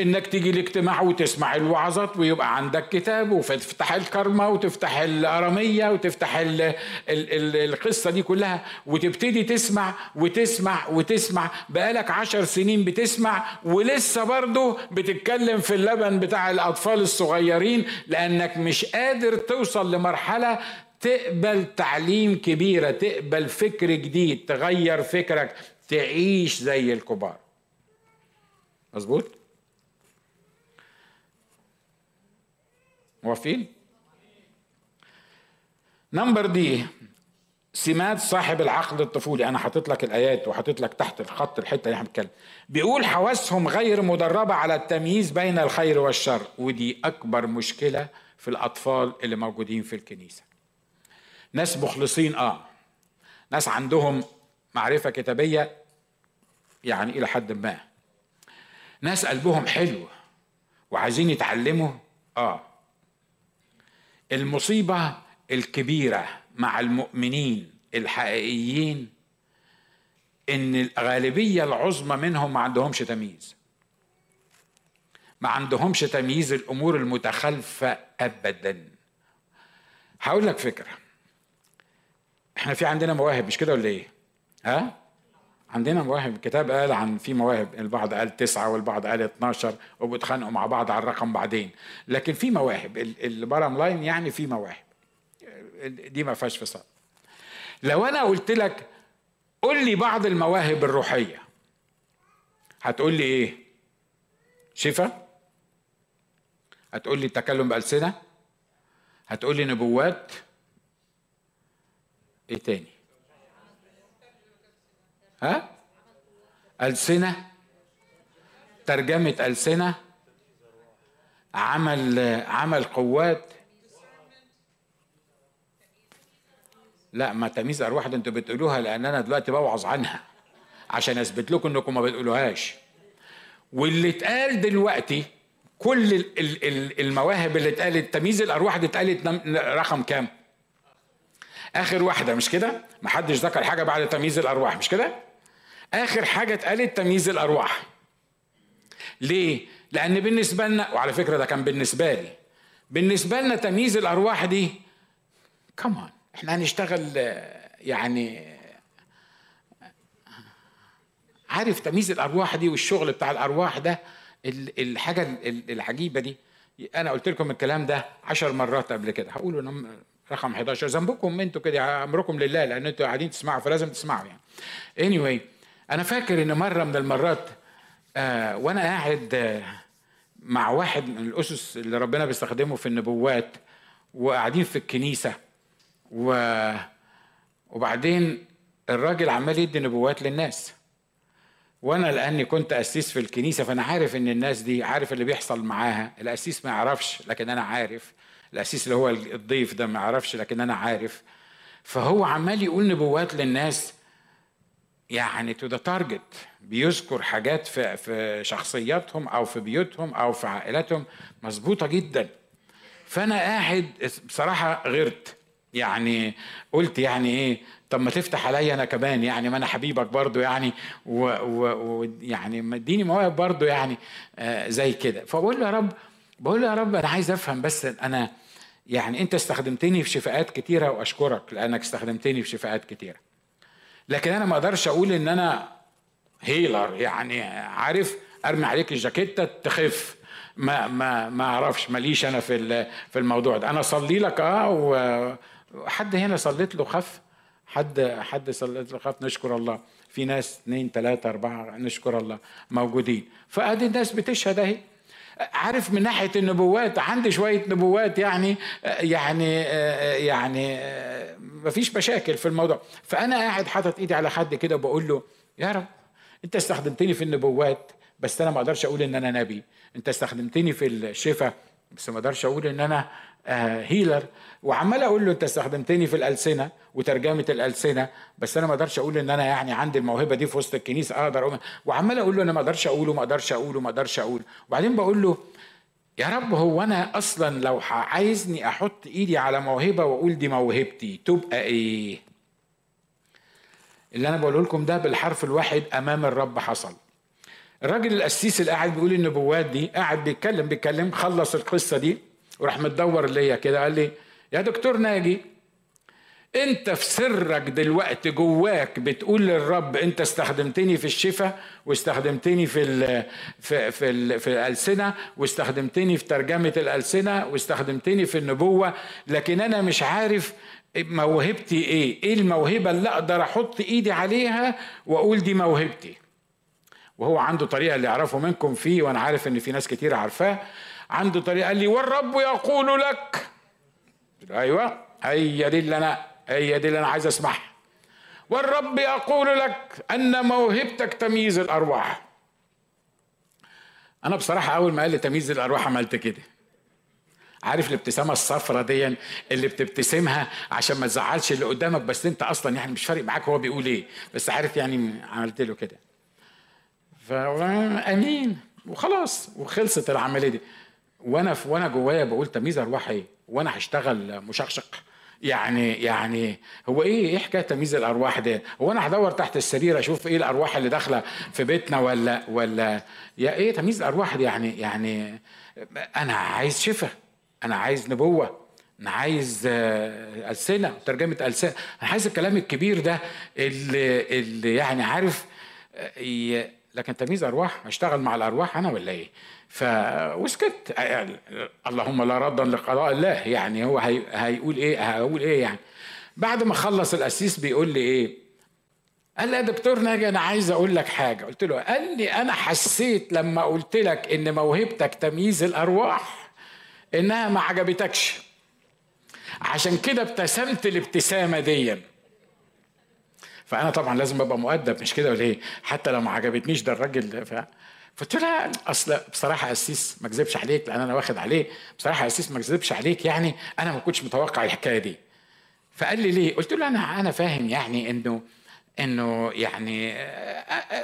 إنك تيجي الاجتماع وتسمع الوعظات ويبقى عندك كتاب وتفتح الكرمة وتفتح الأرامية وتفتح ال ال ال القصة دي كلها وتبتدي تسمع وتسمع وتسمع. بقالك عشر سنين بتسمع ولسه برضه بتتكلم في اللبن بتاع الأطفال الصغيرين لأنك مش قادر توصل لمرحلة تقبل تعليم كبيرة تقبل فكر جديد تغير فكرك تعيش زي الكبار. مظبوط؟ موافقين نمبر دي سمات صاحب العقل الطفولي. أنا حاطط لك الآيات وحاطط لك تحت الخط الحتة اللي إحنا بنتكلم. بيقول حواسهم غير مدربة على التمييز بين الخير والشر. ودي أكبر مشكلة في الأطفال اللي موجودين في الكنيسة. ناس مخلصين آه. ناس عندهم معرفة كتابية يعني إلى حد ما. ناس قلبهم حلو وعايزين يتعلموا آه. المصيبة الكبيرة مع المؤمنين الحقيقيين إن الغالبية العظمى منهم ما عندهمش تمييز. ما عندهمش تمييز الأمور المتخلفة ابدا. هقول لك فكرة. إحنا في عندنا مواهب مش كده ولا إيه؟ ها؟ عندنا مواهب. الكتاب قال عن في مواهب البعض قال تسعة والبعض قال 12 وبيتخانقوا مع بعض على الرقم بعدين. لكن في مواهب. البرام لاين يعني في مواهب. دي ما فيهاش فصال لو أنا قلت لك قول لي بعض المواهب الروحية هتقول لي إيه؟ شفا؟ هتقول لي التكلم بألسنة؟ هتقول لي نبوات؟ إيه تاني؟ ها؟ ألسنة؟ ترجمة ألسنة؟ عمل عمل قوات؟ لا ما تمييز أرواح ده أنتوا بتقولوها لأن أنا دلوقتي بوعظ عنها عشان أثبت لكم إنكم ما بتقولوهاش. واللي اتقال دلوقتي كل المواهب اللي اتقالت تمييز الأرواح دي اتقالت رقم كام؟ آخر واحدة مش كده؟ محدش ذكر حاجة بعد تمييز الأرواح مش كده؟ آخر حاجة اتقالت تمييز الأرواح. ليه؟ لأن بالنسبة لنا وعلى فكرة ده كان بالنسبة لي. بالنسبة لنا تمييز الأرواح دي كمان إحنا هنشتغل يعني عارف تمييز الأرواح دي والشغل بتاع الأرواح ده الحاجة العجيبة دي. أنا قلت لكم الكلام ده عشر مرات قبل كده. هقوله رقم 11 ذنبكم أنتوا كده أمركم لله لأن أنتوا قاعدين تسمعوا فلازم تسمعوا يعني. Anyway أنا فاكر إن مرة من المرات آه وأنا قاعد آه مع واحد من الأسس اللي ربنا بيستخدمه في النبوات وقاعدين في الكنيسة و وبعدين الراجل عمال يدي نبوات للناس. وأنا لأني كنت أسيس في الكنيسة فأنا عارف إن الناس دي عارف اللي بيحصل معاها. الأسيس ما يعرفش لكن أنا عارف. الأسيس اللي هو الضيف ده ما يعرفش لكن أنا عارف. فهو عمال يقول نبوات للناس يعني to the target بيذكر حاجات في في شخصياتهم أو في بيوتهم أو في عائلاتهم مظبوطة جدا. فأنا قاعد بصراحة غيرت يعني قلت يعني إيه طب ما تفتح عليا أنا كمان يعني ما أنا حبيبك برضو يعني ويعني و... اديني مواهب برضو يعني آه زي كده. فبقول له يا رب بقول له يا رب أنا عايز أفهم بس أنا يعني أنت استخدمتني في شفاءات كتيرة وأشكرك لأنك استخدمتني في شفاءات كتيرة. لكن أنا ما أقدرش أقول إن أنا هيلر يعني عارف أرمي عليك الجاكيتة تخف. ما ما ما أعرفش ماليش أنا في في الموضوع ده. أنا اصلي لك آه وحد هنا صليت له خف؟ حد حد صليت له خف؟ نشكر الله. في ناس اثنين ثلاثة أربعة نشكر الله. موجودين. فأدي الناس بتشهد أهي. عارف من ناحية النبوات عندي شوية نبوات يعني يعني يعني مفيش مشاكل في الموضوع. فأنا قاعد حاطط إيدي على حد كده وبقول له يا رب أنت استخدمتني في النبوات بس أنا ما أقدرش أقول إن أنا نبي. أنت استخدمتني في الشفاء بس ما أقدرش أقول إن أنا هيلر. وعمال أقول له أنت استخدمتني في الألسنة وترجمة الألسنة بس أنا ما أقدرش أقول إن أنا يعني عندي الموهبة دي في وسط الكنيسة أقدر أقول. وعمال أقول له أنا ما أقدرش اقوله ما أقدرش اقوله ما أقدرش اقوله وبعدين بقول له يا رب هو أنا أصلا لو عايزني أحط إيدي على موهبة وأقول دي موهبتي تبقى إيه؟ اللي أنا بقوله لكم ده بالحرف الواحد أمام الرب حصل. الراجل القسيس اللي قاعد بيقول النبوات دي قاعد بيتكلم بيتكلم خلص القصة دي. وراح متدور ليا كده قال لي يا دكتور ناجي انت في سرك دلوقتي جواك بتقول للرب انت استخدمتني في الشفاء واستخدمتني في ال في في, ال في الألسنة واستخدمتني في ترجمة الألسنة واستخدمتني في النبوة لكن أنا مش عارف موهبتي إيه؟ إيه الموهبة اللي أقدر أحط إيدي عليها وأقول دي موهبتي؟ وهو عنده طريقة اللي يعرفه منكم فيه وأنا عارف إن في ناس كتير عارفاه. عنده طريقة قال لي والرب يقول لك. أيوه هي دي اللي أنا هي دي اللي أنا عايز أسمعها. والرب يقول لك أن موهبتك تمييز الأرواح. أنا بصراحة أول ما قال لي تمييز الأرواح عملت كده. عارف الابتسامة الصفرة دي اللي بتبتسمها عشان ما تزعلش اللي قدامك بس أنت أصلا يعني مش فارق معاك هو بيقول إيه. بس عارف يعني عملت له كده. فأمين. وخلاص وخلصت العملية دي. وأنا وأنا جوايا بقول تمييز ارواح إيه؟ وأنا هشتغل مشقشق. يعني يعني هو إيه إيه حكاية تمييز الارواح ده هو أنا هدور تحت السرير أشوف إيه الارواح اللي داخلة في بيتنا ولا ولا يا إيه تمييز الارواح دي؟ يعني يعني أنا عايز شفاء أنا عايز نبوة أنا عايز ألسنة ترجمة ألسنة. أنا عايز الكلام الكبير ده اللي اللي يعني عارف لكن تمييز أرواح أشتغل مع الأرواح أنا ولا إيه؟ ف وسكت اللهم لا ردا لقضاء الله. يعني هو هي... هيقول إيه؟ هقول إيه يعني؟ بعد ما خلص القسيس بيقول لي إيه؟ قال لي يا دكتور ناجي أنا عايز أقول لك حاجة. قلت له قال لي أنا حسيت لما قلت لك إن موهبتك تمييز الأرواح إنها ما عجبتكش. عشان كده ابتسمت الابتسامة دي. فأنا طبعا لازم أبقى مؤدب مش كده ولا إيه؟ حتى لو ما عجبتنيش ده الراجل ف... فقلت له أصل بصراحة قسيس ما أكذبش عليك لأن أنا واخد عليه. بصراحة قسيس ما أكذبش عليك يعني أنا ما كنتش متوقع الحكاية دي. فقال لي ليه؟ قلت له أنا أنا فاهم يعني إنه إنه يعني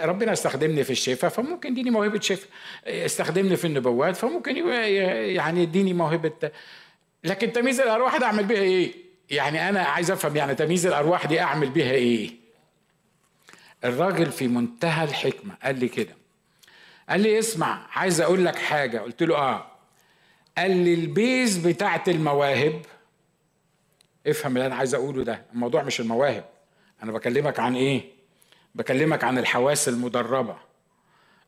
ربنا استخدمني في الشفاء فممكن يديني موهبة شفاء. استخدمني في النبوات فممكن يعني يديني موهبة. لكن تمييز الأرواح ده أعمل بيها إيه؟ يعني أنا عايز أفهم يعني تمييز الأرواح دي أعمل بيها إيه؟ الراجل في منتهى الحكمة قال لي كده. قال لي اسمع عايز أقول لك حاجة. قلت له آه. قال لي البيز بتاعت المواهب افهم اللي أنا عايز أقوله ده. الموضوع مش المواهب. أنا بكلمك عن إيه؟ بكلمك عن الحواس المدربة.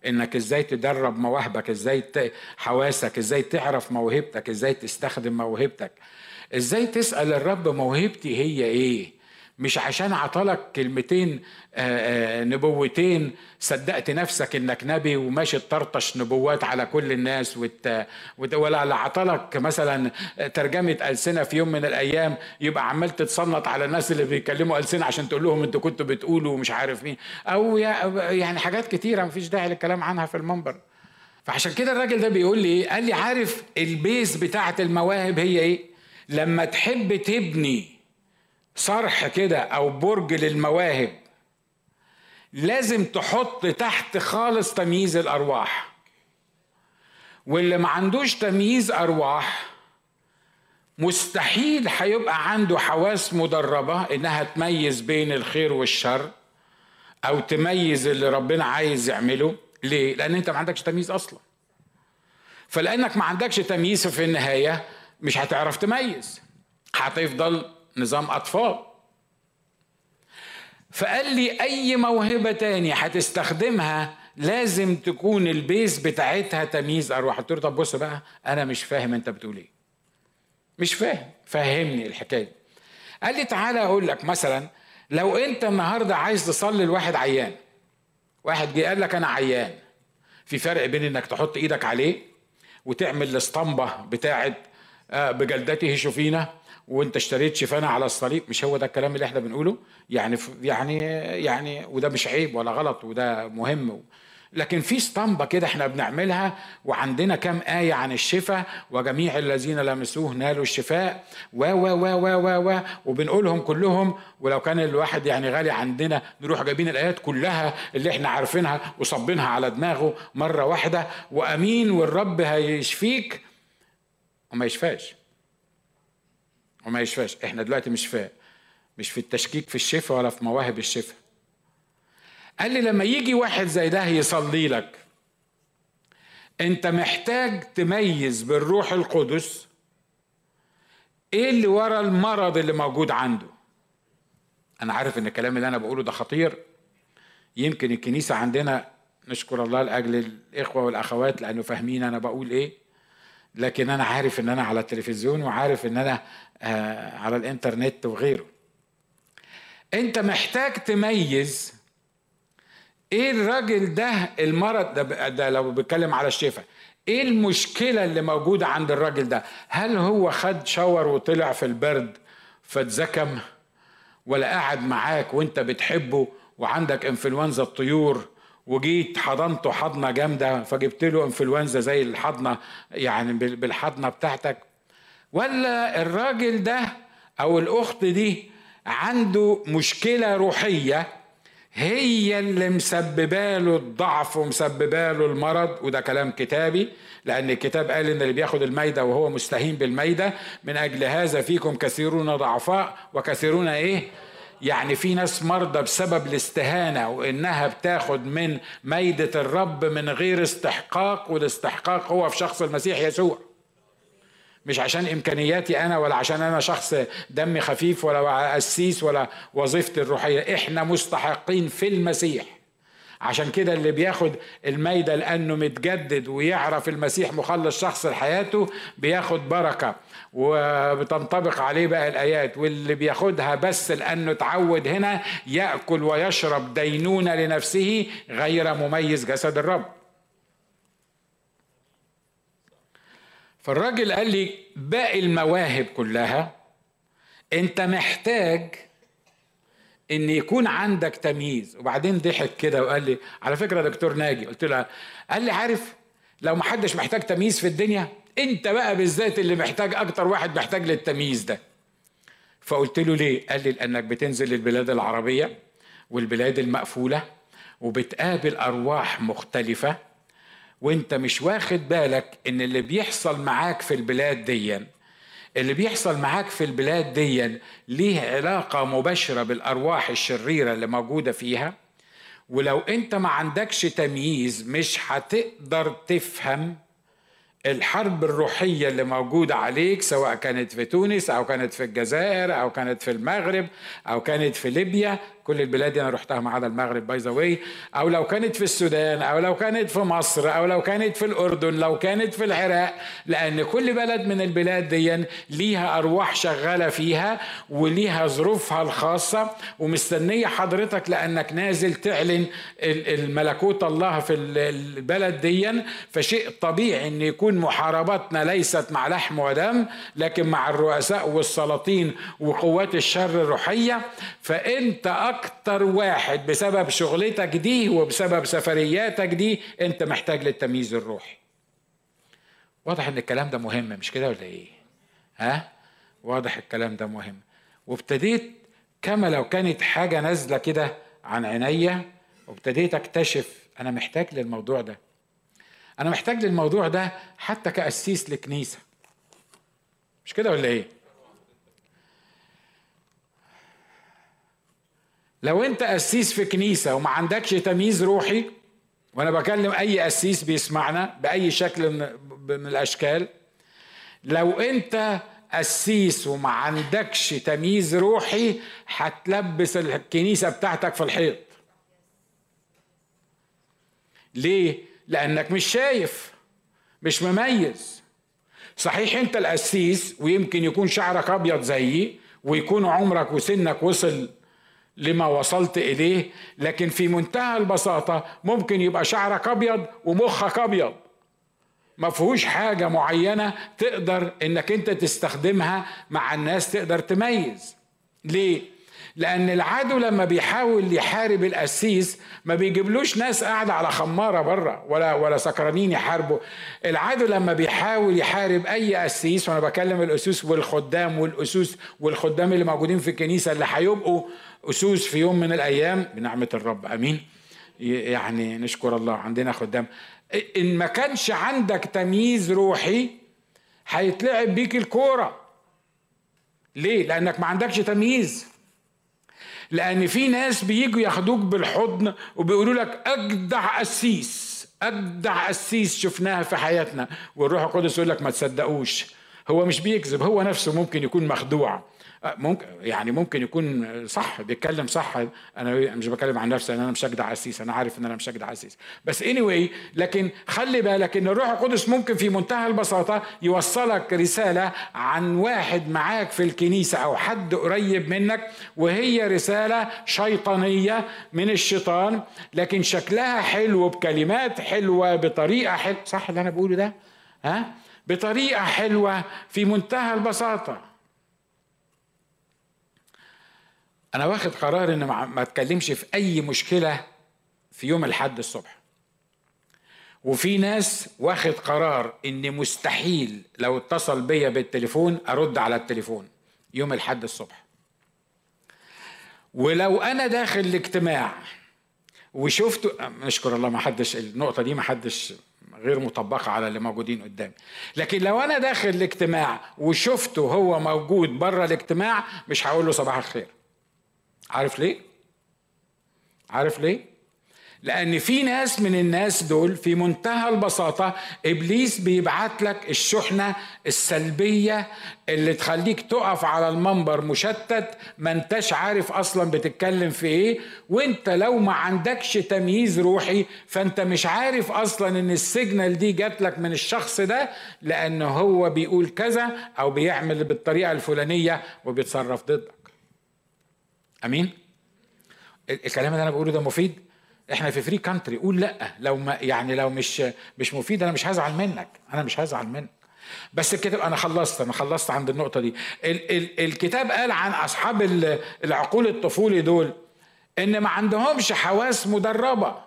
إنك إزاي تدرب مواهبك إزاي ت... حواسك إزاي تعرف موهبتك إزاي تستخدم موهبتك. إزاي تسأل الرب موهبتي هي إيه؟ مش عشان عطلك كلمتين آآ آآ نبوتين صدقت نفسك إنك نبي وماشي تطرطش نبوات على كل الناس وت... ولا عطلك مثلا ترجمة ألسنة في يوم من الأيام يبقى عمال تتصنط على الناس اللي بيتكلموا ألسنة عشان تقول لهم أنتوا كنتوا بتقولوا ومش عارف مين. أو يعني حاجات كتيرة مفيش داعي للكلام عنها في المنبر. فعشان كده الراجل ده بيقول لي قال لي عارف البيز بتاعة المواهب هي إيه؟ لما تحب تبني صرح كده أو برج للمواهب. لازم تحط تحت خالص تمييز الأرواح. واللي ما عندوش تمييز أرواح مستحيل هيبقى عنده حواس مدربة إنها تميز بين الخير والشر أو تميز اللي ربنا عايز يعمله. ليه؟ لأن أنت ما عندكش تمييز أصلا. فلأنك ما عندكش تمييز في النهاية مش هتعرف تميز. هتفضل نظام أطفال. فقال لي أي موهبة تاني هتستخدمها لازم تكون البيز بتاعتها تمييز أرواح. قلت له طب بص بقى أنا مش فاهم أنت بتقول إيه. مش فاهم. فهمني الحكاية قال لي تعالى أقول لك مثلا لو أنت النهارده عايز تصلي لواحد عيان واحد جه قال لك أنا عيان في فرق بين إنك تحط إيدك عليه وتعمل الأسطمبة بتاعت آه، بجلدته شوفينا وانت اشتريت شفانه على الصليب مش هو ده الكلام اللي إحنا بنقوله؟ يعني يعني يعني وده مش عيب ولا غلط وده مهم. لكن في اسطمبة كده إحنا بنعملها وعندنا كام آية عن الشفاء وجميع الذين لمسوه نالوا الشفاء و و و و و و وبنقولهم كلهم ولو كان الواحد يعني غالي عندنا نروح جايبين الآيات كلها اللي إحنا عارفينها وصبينها على دماغه مرة واحدة وأمين والرب هيشفيك وما يشفاش. وما يشفاش. إحنا دلوقتي مش في مش في التشكيك في الشفاء ولا في مواهب الشفاء. قال لي لما يجي واحد زي ده يصلي لك أنت محتاج تميز بالروح القدس إيه اللي ورا المرض اللي موجود عنده. أنا عارف إن الكلام اللي أنا بقوله ده خطير. يمكن الكنيسة عندنا نشكر الله لأجل الإخوة والأخوات لأنه فاهمين أنا بقول إيه. لكن أنا عارف إن أنا على التلفزيون وعارف إن أنا آه على الإنترنت وغيره. أنت محتاج تميز إيه الراجل ده المرض ده, ده لو بيتكلم على الشفاء إيه المشكلة اللي موجودة عند الراجل ده؟ هل هو خد شاور وطلع في البرد فاتزكم ولا قاعد معاك وأنت بتحبه وعندك إنفلونزا الطيور وجيت حضنته حضنة جامدة فجبت له إنفلونزا زي الحضنة يعني بالحضنة بتاعتك ولا الراجل ده أو الأخت دي عنده مشكلة روحية هي اللي مسببة له الضعف ومسببة له المرض وده كلام كتابي لأن الكتاب قال إن اللي بياخد الميدة وهو مستهين بالميدة من أجل هذا فيكم كثيرون ضعفاء وكثيرون إيه؟ يعني في ناس مرضى بسبب الاستهانة وإنها بتاخد من ميدة الرب من غير استحقاق والاستحقاق هو في شخص المسيح يسوع. مش عشان إمكانياتي أنا ولا عشان أنا شخص دمي خفيف ولا قسيس ولا وظيفتي الروحية. إحنا مستحقين في المسيح. عشان كده اللي بياخد الميدة لأنه متجدد ويعرف المسيح مخلص شخص لحياته بياخد بركة. وبتنطبق عليه بقى الآيات واللي بياخدها بس لأنه اتعود هنا يأكل ويشرب دينونة لنفسه غير مميز جسد الرب. فالراجل قال لي باقي المواهب كلها انت محتاج ان يكون عندك تمييز. وبعدين ضحك كده وقال لي على فكرة دكتور ناجي قلت له قال لي عارف لو ما حدش محتاج تمييز في الدنيا انت بقى بالذات اللي محتاج أكتر واحد محتاج للتمييز ده. فقلت له ليه؟ قال لي لأنك بتنزل البلاد العربية والبلاد المقفولة وبتقابل أرواح مختلفة وانت مش واخد بالك إن اللي بيحصل معاك في البلاد دي اللي بيحصل معاك في البلاد دي ليه علاقة مباشرة بالأرواح الشريرة اللي موجودة فيها. ولو انت ما عندكش تمييز مش هتقدر تفهم الحرب الروحية اللي موجودة عليك سواء كانت في تونس أو كانت في الجزائر أو كانت في المغرب أو كانت في ليبيا كل البلاد دي أنا رحتها ما عدا المغرب by the أو لو كانت في السودان أو لو كانت في مصر أو لو كانت في الأردن لو كانت في العراق. لأن كل بلد من البلاد دي ليها أرواح شغالة فيها وليها ظروفها الخاصة. ومستنية حضرتك لأنك نازل تعلن الملكوت الله في البلد دي. فشيء طبيعي إن يكون محارباتنا ليست مع لحم ودم لكن مع الرؤساء والسلاطين وقوات الشر الروحية. فأنت أكتر واحد بسبب شغلتك دي وبسبب سفرياتك دي أنت محتاج للتمييز الروحي. واضح إن الكلام ده مهم مش كده ولا إيه؟ ها؟ واضح الكلام ده مهم. وابتديت كما لو كانت حاجة نازلة كده عن عينيا وابتديت أكتشف أنا محتاج للموضوع ده. أنا محتاج للموضوع ده حتى كأسيس لكنيسة. مش كده ولا إيه؟ لو انت قسيس في كنيسة وما عندكش تمييز روحي وأنا بكلم أي قسيس بيسمعنا بأي شكل من الأشكال لو انت قسيس وما عندكش تمييز روحي هتلبس الكنيسة بتاعتك في الحيط ليه؟ لأنك مش شايف مش مميز صحيح انت القسيس ويمكن يكون شعرك أبيض زيي ويكون عمرك وسنك وصل لما وصلت إليه لكن في منتهى البساطة ممكن يبقى شعرك أبيض ومخك أبيض. ما فيهوش حاجة معينة تقدر إنك أنت تستخدمها مع الناس تقدر تميز. ليه؟ لأن العدو لما بيحاول يحارب القسيس ما بيجيبلوش ناس قاعدة على خمارة بره ولا ولا سكرانين يحاربوا. العدو لما بيحاول يحارب أي قسيس وأنا بكلم الأسوس والخدام والأسوس والخدام اللي موجودين في الكنيسة اللي هيبقوا أسوس في يوم من الأيام بنعمة الرب أمين. يعني نشكر الله عندنا خدام إن ما كانش عندك تمييز روحي هيتلعب بيك الكورة. ليه؟ لأنك ما عندكش تمييز. لأن في ناس بيجوا ياخدوك بالحضن وبيقولوا لك أجدع قسيس أجدع قسيس شفناها في حياتنا. والروح القدس يقول لك ما تصدقوش. هو مش بيكذب هو نفسه ممكن يكون مخدوع. ممكن يعني ممكن يكون صح بيتكلم صح. أنا مش بتكلم عن نفسي أنا مش اجدع عسيس أنا عارف إن أنا مش اجدع عسيس. بس اني anyway لكن خلي بالك إن الروح القدس ممكن في منتهى البساطة يوصلك رسالة عن واحد معاك في الكنيسة أو حد قريب منك وهي رسالة شيطانية من الشيطان لكن شكلها حلو بكلمات حلوة بطريقة حلوة صح اللي أنا بقوله ده؟ ها؟ بطريقة حلوة في منتهى البساطة. أنا واخد قرار إن ما أتكلمش في أي مشكلة في يوم الحد الصبح. وفي ناس واخد قرار إن مستحيل لو اتصل بيا بالتليفون أرد على التليفون يوم الحد الصبح. ولو أنا داخل الاجتماع وشفت نشكر الله ما حدش النقطة دي ما حدش غير مطبقة على اللي موجودين قدامي. لكن لو أنا داخل الاجتماع وشفته هو موجود بره الاجتماع مش هقول له صباح الخير. عارف ليه؟ عارف ليه؟ لأن في ناس من الناس دول في منتهى البساطة إبليس بيبعت لك الشحنة السلبية اللي تخليك تقف على المنبر مشتت ما أنتش عارف أصلا بتتكلم في إيه وأنت لو ما عندكش تمييز روحي فأنت مش عارف أصلا إن ال signal دي جات لك من الشخص ده لأن هو بيقول كذا أو بيعمل بالطريقة الفلانية وبيتصرف ضدك أمين؟ الكلام اللي أنا بقوله ده مفيد؟ إحنا في free country قول لأ. لو ما يعني لو مش مش مفيد أنا مش هزعل منك. أنا مش هزعل منك. بس الكتاب أنا خلصت. أنا خلصت عند النقطة دي. ال ال الكتاب قال عن أصحاب العقول الطفولي دول إن ما عندهمش حواس مدربة.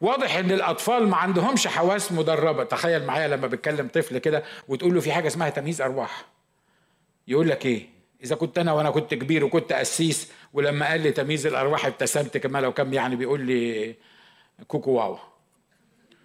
واضح إن الأطفال ما عندهمش حواس مدربة. تخيل معايا لما بتكلم طفل كده وتقول له في حاجة اسمها تمييز أرواح. يقول لك إيه؟ إذا كنت أنا وأنا كنت كبير وكنت قسيس ولما قال لي تمييز الأرواح ابتسمت كما لو كان يعني بيقول لي كوكو واو.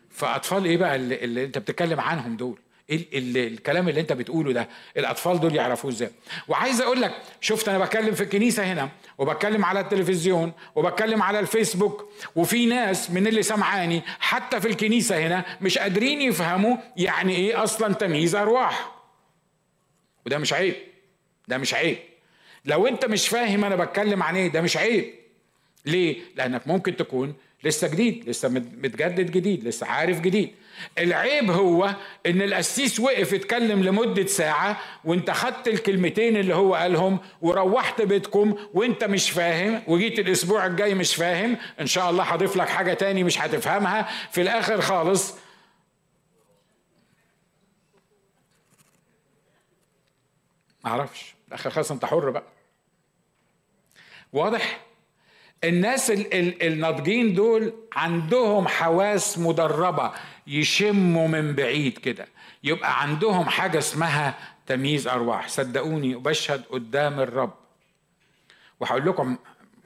فأطفال إيه بقى اللي, اللي أنت بتتكلم عنهم دول؟ إيه اللي الكلام اللي أنت بتقوله ده؟ الأطفال دول يعرفوه إزاي؟ وعايز أقول لك شفت أنا بتكلم في الكنيسة هنا وبتكلم على التلفزيون وبتكلم على الفيسبوك وفي ناس من اللي سمعاني حتى في الكنيسة هنا مش قادرين يفهموا يعني إيه أصلا تمييز أرواح. وده مش عيب. ده مش عيب. لو انت مش فاهم أنا بتكلم عن إيه ده مش عيب. ليه؟ لأنك ممكن تكون لسه جديد لسه متجدد جديد لسه عارف جديد. العيب هو إن القسيس وقف اتكلم لمدة ساعة وانت خدت الكلمتين اللي هو قالهم وروحت بيتكم وانت مش فاهم وجيت الأسبوع الجاي مش فاهم إن شاء الله هضيف لك حاجة تاني مش هتفهمها. في الآخر خالص معرفش الآخر خلاص أنت حر بقى. واضح؟ الناس الناضجين دول عندهم حواس مدربة يشموا من بعيد كده. يبقى عندهم حاجة اسمها تمييز أرواح. صدقوني وبشهد قدام الرب. وهقول لكم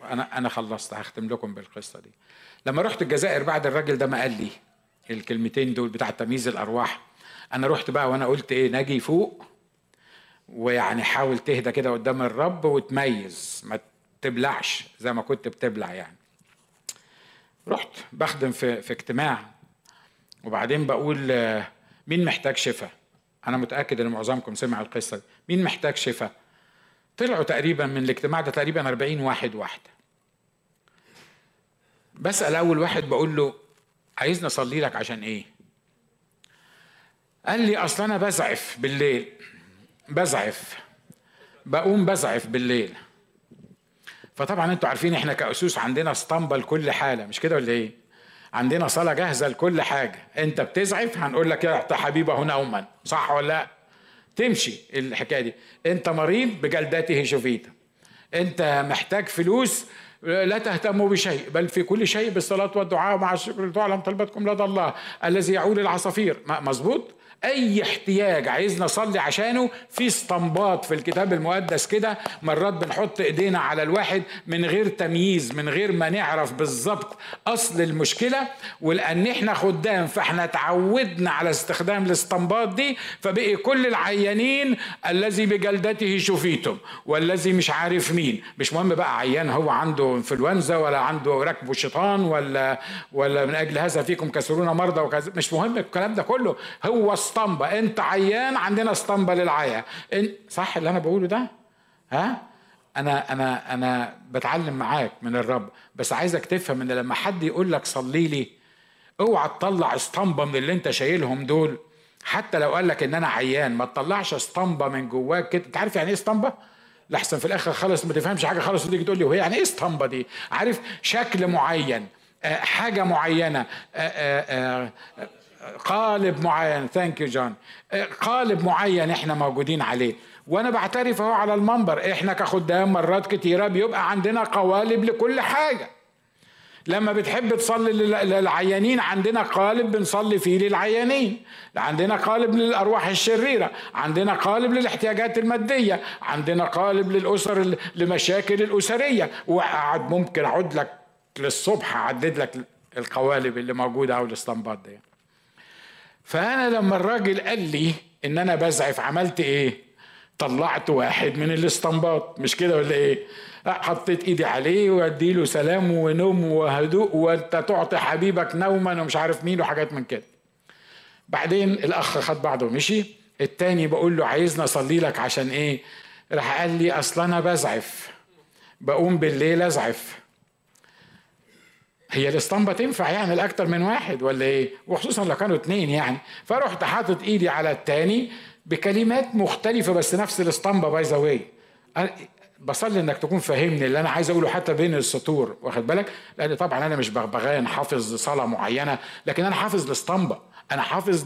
أنا أنا خلصت هختم لكم بالقصة دي. لما رحت الجزائر بعد الراجل ده ما قال لي الكلمتين دول بتاع تمييز الأرواح أنا رحت بقى وأنا قلت إيه ناجي فوق ويعني حاول تهدى كده قدام الرب وتميز ما تبلعش زي ما كنت بتبلع يعني. رحت بخدم في في اجتماع وبعدين بقول مين محتاج شفاء أنا متأكد إن معظمكم سمع القصة دي. مين محتاج شفاء طلعوا تقريبا من الاجتماع ده تقريبا 40 واحد واحدة. بسأل أول واحد بقول له عايزني أصلي لك عشان إيه؟ قال لي أصل أنا بزعف بالليل. بزعف. بقوم بزعف بالليل. فطبعا أنتوا عارفين إحنا كأسوس عندنا اسطمبه لكل حالة مش كده ولا إيه؟ عندنا صلاة جاهزة لكل حاجة. انت بتزعف هنقول لك يا حبيبة نوما صح ولا لا؟ تمشي الحكاية دي. انت مريض بجلدته شفيت. انت محتاج فلوس لا تهتموا بشيء بل في كل شيء بالصلاة والدعاء مع الشكر تعلم طلبتكم لدى الله الذي يعول العصافير. مظبوط؟ أي احتياج عايزنا نصلي عشانه في اسطمبات في الكتاب المقدس كده مرات بنحط إيدينا على الواحد من غير تمييز من غير ما نعرف بالظبط أصل المشكلة ولأن إحنا خدام فإحنا تعودنا على استخدام الاسطمبات دي فبقي كل العيانين الذي بجلدته شفيتم والذي مش عارف مين. مش مهم بقى عيان هو عنده إنفلونزا ولا عنده ركبه شيطان ولا ولا من أجل هذا فيكم كسرون مرضى وكذا مش مهم الكلام ده كله. هو اسطمبة. انت عيان عندنا اسطمبة للعيا. صح اللي أنا بقوله ده؟ ها؟ أنا أنا أنا بتعلم معاك من الرب. بس عايزك تفهم إن لما حد يقول لك صلي لي اوعى تطلع اسطمبة من اللي انت شايلهم دول. حتى لو قال لك إن أنا عيان ما تطلعش اسطمبة من جواك كده. أنت عارف يعني إيه اسطمبة؟ لحسن في الآخر خالص ما تفهمش حاجة خالص. وتيجي تقول لي وهي يعني إيه اسطمبة دي؟ عارف؟ شكل معين آه، حاجة معينة آه، آه، قالب معين. thank you جون قالب معين إحنا موجودين عليه. وأنا بعترف أهو على المنبر. إحنا كخدام مرات كتيرة بيبقى عندنا قوالب لكل حاجة. لما بتحب تصلي للعيانين عندنا قالب بنصلي فيه للعيانين. عندنا قالب للأرواح الشريرة. عندنا قالب للاحتياجات المادية. عندنا قالب للأسر لمشاكل الأسرية. وقعد ممكن أعد لك للصبح أعدد لك القوالب اللي موجودة أو الاستنباط دي. فأنا لما الراجل قال لي إن أنا بزعف عملت إيه؟ طلعت واحد من الاستنباط مش كده ولا إيه؟ حطيت إيدي عليه وادي له سلام ونوم وهدوء وأنت تعطي حبيبك نوما ومش عارف مين وحاجات من كده. بعدين الأخ خد بعضه ومشي. التاني بقول له عايزني أصلي لك عشان إيه؟ راح قال لي أصل أنا بزعف. بقوم بالليل أزعف. هي الاسطمبة تنفع يعني لأكتر من واحد ولا إيه؟ وخصوصا لو كانوا اتنين يعني. فرحت حاطط إيدي على التاني بكلمات مختلفة بس نفس الاسطمبة by the way بصلي إنك تكون فاهمني اللي أنا عايز أقوله حتى بين السطور واخد بالك؟ لأن طبعا أنا مش بغبغان حافظ صلاة معينة لكن أنا حافظ الاسطمبة. أنا حافظ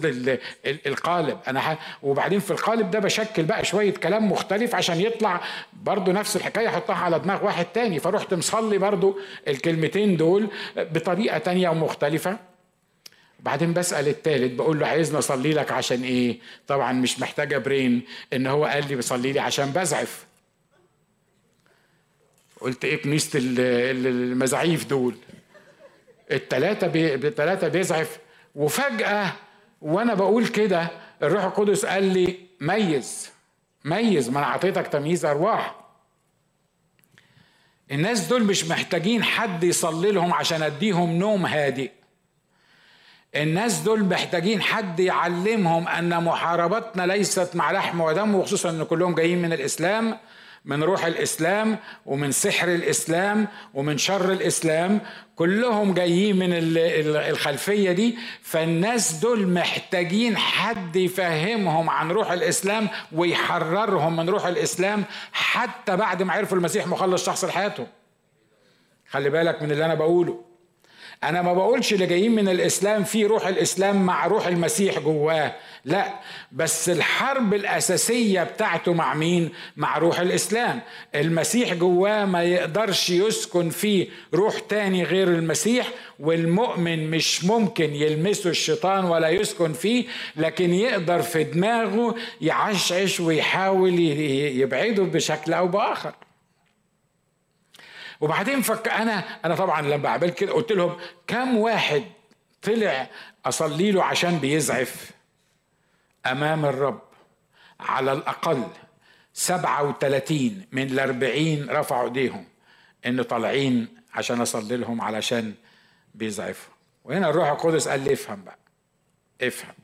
القالب. أنا ح... وبعدين في القالب ده بشكل بقى شوية كلام مختلف عشان يطلع برضو نفس الحكاية أحطها على دماغ واحد تاني. فرحت مصلي برضو الكلمتين دول بطريقة تانية ومختلفة. بعدين بسأل التالت بقول له عايزني أصلي لك عشان إيه؟ طبعا مش محتاجة برين. إن هو قال لي بصلي لي عشان بزعف. قلت إيه كنيسه المزاعيف دول؟ التلاتة بي... التلاتة بيزعف. وفجأة وأنا بقول كده الروح القدس قال لي ميز ميز ما أنا أعطيتك تمييز أرواح. الناس دول مش محتاجين حد يصلي لهم عشان أديهم نوم هادئ. الناس دول محتاجين حد يعلمهم أن محاربتنا ليست مع لحم ودم وخصوصا أن كلهم جايين من الإسلام. من روح الإسلام ومن سحر الإسلام ومن شر الإسلام كلهم جايين من الخلفية دي فالناس دول محتاجين حد يفهمهم عن روح الإسلام ويحررهم من روح الإسلام حتى بعد ما عرفوا المسيح مخلص شخص لحياتهم خلي بالك من اللي أنا بقوله. أنا ما بقولش اللي جايين من الإسلام في روح الإسلام مع روح المسيح جواه. لا بس الحرب الأساسية بتاعته مع مين؟ مع روح الإسلام. المسيح جواه ما يقدرش يسكن فيه روح تاني غير المسيح والمؤمن مش ممكن يلمسه الشيطان ولا يسكن فيه لكن يقدر في دماغه يعشعش ويحاول يبعده بشكل أو بآخر. وبعدين فك أنا أنا طبعا لما عملت كده قلت لهم كم واحد طلع أصلي له عشان بيزعف أمام الرب؟ على الأقل 37 من الأربعين رفعوا إيديهم إن طالعين عشان أصلي لهم علشان بيزعفوا. وهنا الروح القدس قال لي افهم بقى افهم.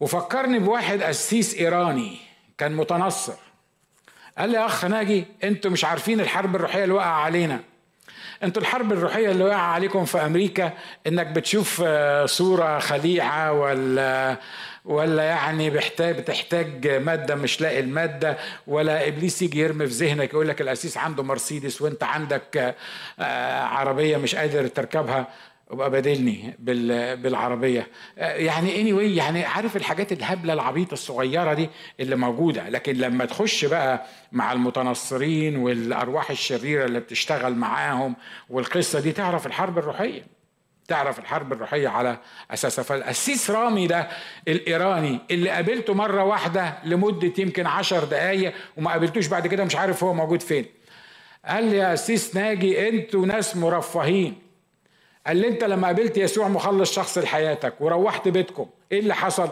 وفكرني بواحد قسيس إيراني كان متنصر. قال لي يا أخ ناجي أنتوا مش عارفين الحرب الروحية اللي وقع علينا. أنتوا الحرب الروحية اللي وقع عليكم في أمريكا إنك بتشوف آه، صورة خليعة ولا ولا يعني بحتاج بتحتاج مادة مش لاقي المادة ولا إبليس يجي يرمي في ذهنك يقول لك الاسيس عنده مرسيدس وأنت عندك آه، عربية مش قادر تركبها. وبقى بدلني بالعربية. آه، يعني اني anyway يعني عارف الحاجات الهبلة العبيطة الصغيرة دي اللي موجودة. لكن لما تخش بقى مع المتنصرين والأرواح الشريرة اللي بتشتغل معاهم والقصة دي تعرف الحرب الروحية. تعرف الحرب الروحية على أساسها فالقسيس رامي ده الإيراني اللي قابلته مرة واحدة لمدة يمكن عشر دقايق وما قابلتوش بعد كده مش عارف هو موجود فين. قال لي يا قسيس ناجي أنتوا ناس مرفهين. قال لي انت لما قابلت يسوع مخلص شخص لحياتك وروحت بيتكم إيه اللي حصل؟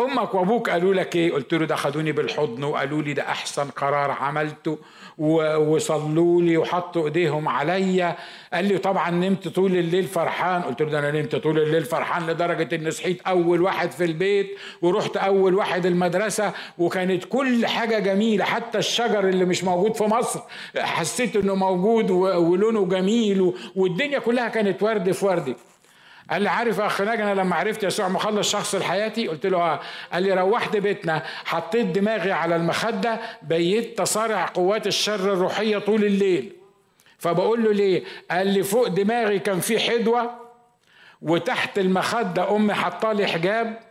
أمك وأبوك قالوا لك إيه؟ قلت له ده خدوني بالحضن وقالوا لي ده أحسن قرار عملته وصلوا لي وحطوا إيديهم عليا. قال لي طبعا نمت طول الليل فرحان. قلت له ده أنا نمت طول الليل فرحان لدرجة إني صحيت أول واحد في البيت ورحت أول واحد المدرسة وكانت كل حاجة جميلة. حتى الشجر اللي مش موجود في مصر حسيت إنه موجود ولونه جميل والدنيا كلها كانت ورد في ورد قال لي عارف أخ ناجي أنا لما عرفت يسوع مخلص شخص لحياتي قلت له آه. قال لي روحت بيتنا حطيت دماغي على المخدة بيت تصارع قوات الشر الروحية طول الليل. فبقول له ليه؟ قال لي فوق دماغي كان في حدوة وتحت المخدة أمي حطالي حجاب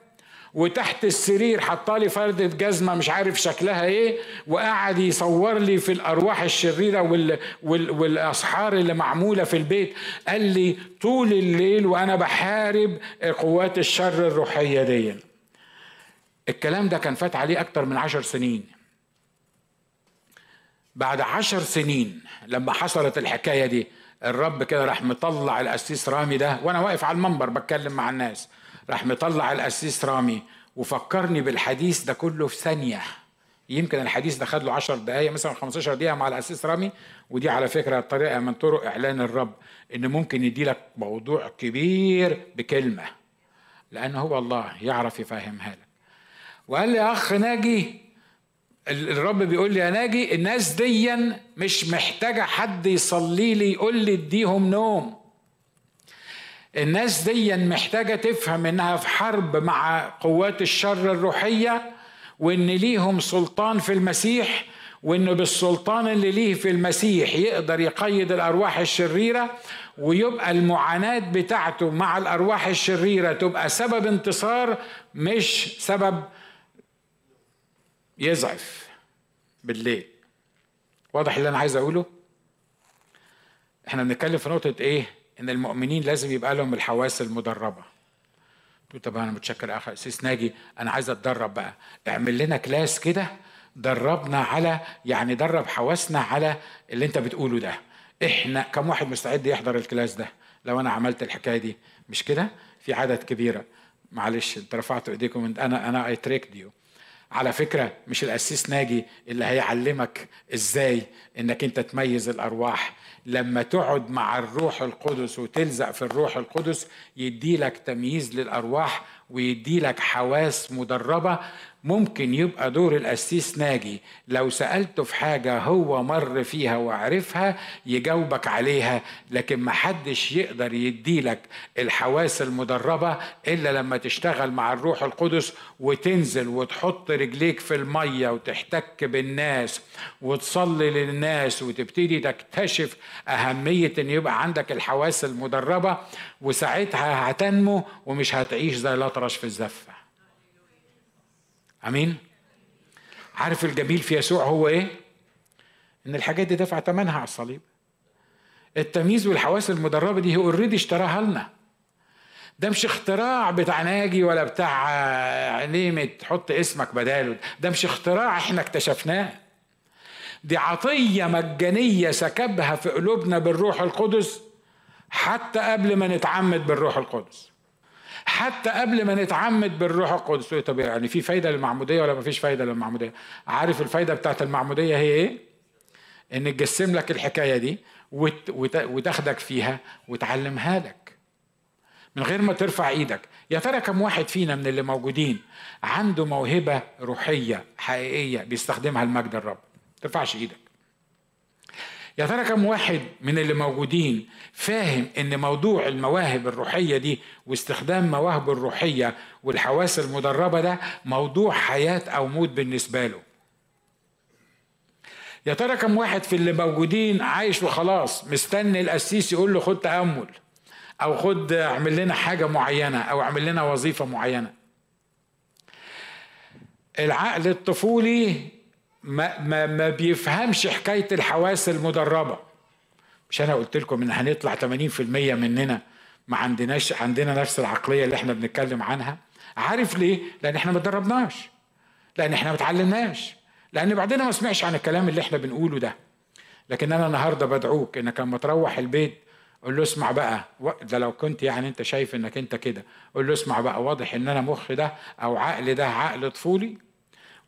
وتحت السرير حطالي فردة جزمة مش عارف شكلها إيه وقعد يصور لي في الأرواح الشريرة وال وال والأسحار اللي معمولة في البيت. قال لي طول الليل وأنا بحارب قوات الشر الروحية دي. الكلام ده كان فات عليه أكتر من عشر سنين. بعد عشر سنين لما حصلت الحكاية دي الرب كده راح مطلع القسيس رامي ده وأنا واقف على المنبر بتكلم مع الناس. راح مطلع القسيس رامي وفكرني بالحديث ده كله في ثانية. يمكن الحديث ده خد له 10 دقايق مثلا 15 دقيقة مع القسيس رامي ودي على فكرة طريقة من طرق إعلان الرب إن ممكن يدي لك موضوع كبير بكلمة لأن هو الله يعرف يفهمها لك وقال لي أخ ناجي الرب بيقول لي يا ناجي الناس ديا مش محتاجة حد يصلي لي يقول لي اديهم نوم. الناس دي محتاجة تفهم إنها في حرب مع قوات الشر الروحية وإن ليهم سلطان في المسيح وإن بالسلطان اللي ليه في المسيح يقدر يقيد الأرواح الشريرة ويبقى المعاناة بتاعته مع الأرواح الشريرة تبقى سبب انتصار مش سبب يزعف بالليل. واضح اللي أنا عايز أقوله؟ إحنا بنتكلم في نقطة إيه؟ إن المؤمنين لازم يبقى لهم الحواس المدربة. طب أنا متشكر اخ قسيس ناجي أنا عايز أتدرب بقى. اعمل لنا class كده دربنا على يعني درب حواسنا على اللي أنت بتقوله ده. إحنا كم واحد مستعد يحضر ال class ده؟ لو أنا عملت الحكاية دي مش كده؟ في عدد كبيرة. معلش أنت رفعت إيديكم أنا أنا I tricked you على فكرة مش القسيس ناجي اللي هيعلمك إزاي إنك أنت تميز الأرواح. لما تقعد مع الروح القدس وتلزق في الروح القدس يدي لك تمييز للأرواح ويدي لك حواس مدربة. ممكن يبقى دور القسيس ناجي. لو سألته في حاجة هو مر فيها وعرفها يجاوبك عليها لكن محدش يقدر يديلك الحواس المدربة إلا لما تشتغل مع الروح القدس وتنزل وتحط رجليك في المية وتحتك بالناس وتصلي للناس وتبتدي تكتشف أهمية إن يبقى عندك الحواس المدربة وساعتها هتنمو ومش هتعيش زي الأطرش في الزفة. أمين؟ عارف الجميل في يسوع هو إيه؟ إن الحاجات دي دفع ثمنها على الصليب. التمييز والحواس المدربة دي هو اوريدي اشتراها لنا. ده مش اختراع بتاع ناجي ولا بتاع نيمة تحط اسمك بداله. ده مش اختراع إحنا اكتشفناه. دي عطية مجانية سكبها في قلوبنا بالروح القدس حتى قبل ما نتعمد بالروح القدس. حتى قبل ما نتعمد بالروح القدس. طب يعني في فايدة للمعمودية ولا ما فيش فايدة للمعمودية؟ عارف الفايدة بتاعت المعمودية هي إيه؟ إن تجسم لك الحكاية دي وتاخدك فيها وتعلمها لك. من غير ما ترفع إيدك. يا ترى كم واحد فينا من اللي موجودين عنده موهبة روحية حقيقية بيستخدمها لمجد الرب؟ ترفعش إيدك. يا ترى كم واحد من اللي موجودين فاهم إن موضوع المواهب الروحية دي واستخدام مواهب الروحية والحواس المدربة ده موضوع حياة أو موت بالنسبة له؟ يا ترى كم واحد في اللي موجودين عايش وخلاص مستني القسيس يقول له خد تأمل أو خد اعمل لنا حاجة معينة أو اعمل لنا وظيفة معينة؟ العقل الطفولي ما, ما, ما بيفهمش حكاية الحواس المدربة. مش أنا قلت لكم إن هنطلع 80% مننا ما عندناش عندنا نفس العقلية اللي إحنا بنتكلم عنها. عارف ليه؟ لأن إحنا ما اتدربناش. لأن إحنا ما اتعلمناش. لأن بعدين ما سمعش عن الكلام اللي إحنا بنقوله ده. لكن أنا النهارده بدعوك إنك لما تروح البيت قول له اسمع بقى. ده لو كنت يعني أنت شايف إنك أنت كده. قول له اسمع بقى. واضح إن أنا مخي ده أو عقل ده عقل طفولي.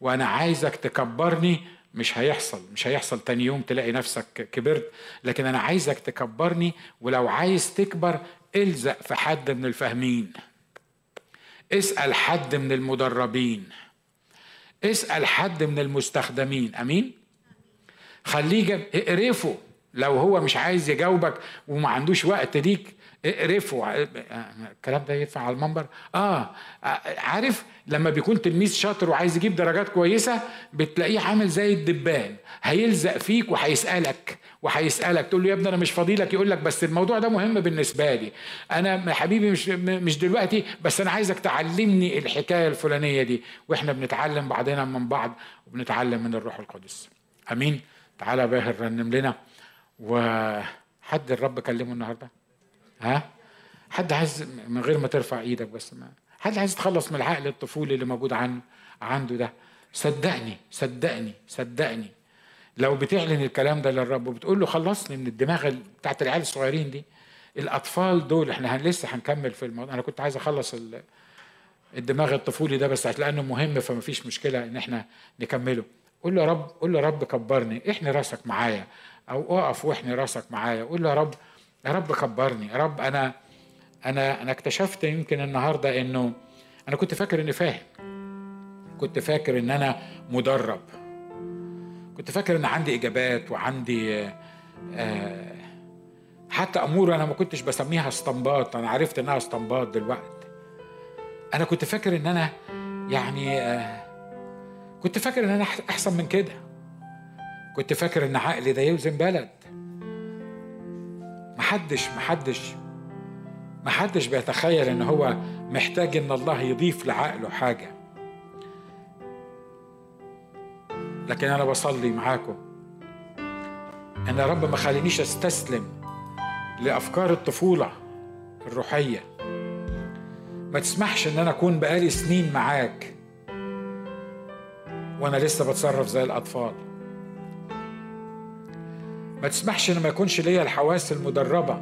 وأنا عايزك تكبرني مش هيحصل مش هيحصل تاني يوم تلاقي نفسك كبرت لكن أنا عايزك تكبرني ولو عايز تكبر الزق في حد من الفاهمين. اسأل حد من المدربين. اسأل حد من المستخدمين. أمين؟ خليه اقرفه. لو هو مش عايز يجاوبك وما عندوش وقت ليك اقرفه الكلام ده يدفع على المنبر. آه عارف لما بيكون تلميذ شاطر وعايز يجيب درجات كويسة بتلاقيه عامل زي الدبان. هيلزق فيك وهيسألك وهيسألك تقول له يا ابني أنا مش فاضي لك يقول لك بس الموضوع ده مهم بالنسبة لي. أنا حبيبي مش مش دلوقتي بس أنا عايزك تعلمني الحكاية الفلانية دي. وإحنا بنتعلم بعضنا من بعض وبنتعلم من الروح القدس. آمين. تعالى باهر رنم لنا. وحد الرب كلمه النهارده. ها؟ حد عايز من غير ما ترفع إيدك بس ما. حد عايز يتخلص من العقل الطفولي اللي موجود عنه عنده ده. صدقني صدقني صدقني. لو بتعلن الكلام ده للرب وبتقول له خلصني من الدماغ بتاعت العيال الصغيرين دي الأطفال دول إحنا لسه هنكمل في الموضوع. أنا كنت عايز أخلص الدماغ الطفولي ده بس لأنه مهم فما فيش مشكلة إن إحنا نكمله. قول له يا رب قول له يا رب كبرني احني راسك معايا. أو اقف واحني راسك معايا. قول له يا رب يا رب كبرني يا رب أنا أنا أنا اكتشفت يمكن النهارده إنه أنا كنت فاكر إني فاهم. كنت فاكر إن أنا مدرب. كنت فاكر إن عندي إجابات وعندي آه حتى أمور أنا ما كنتش بسميها استنباط أنا عرفت إنها استنباط دلوقتي. أنا كنت فاكر إن أنا يعني آه كنت فاكر إن أنا أحسن من كده. كنت فاكر إن عقلي ده يوزن بلد. محدش محدش محدش بيتخيل إن هو محتاج إن الله يضيف لعقله حاجة. لكن أنا بصلي معاكم إن يا رب ما خلينيش أستسلم لأفكار الطفولة الروحية. ما تسمحش إن أنا أكون بقالي سنين معاك وأنا لسه بتصرف زي الأطفال. ما تسمحش ان ما يكونش ليا الحواس المدربة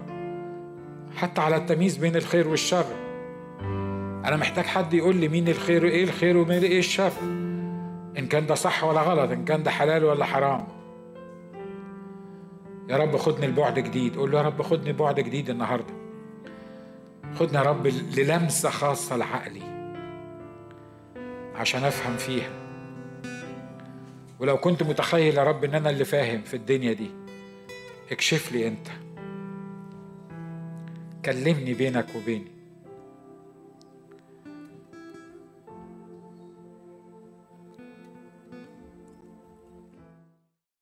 حتى على التمييز بين الخير والشر. أنا محتاج حد يقول لي مين الخير وإيه الخير ومين إيه الشر. إن كان ده صح ولا غلط إن كان ده حلال ولا حرام. يا رب خدني لبعد جديد. قول له يا رب خدني بعد جديد النهارده. خدني يا رب للمسة خاصة لعقلي. عشان أفهم فيها. ولو كنت متخيل يا رب إن أنا اللي فاهم في الدنيا دي. اكشف لي انت. كلمني بينك وبيني.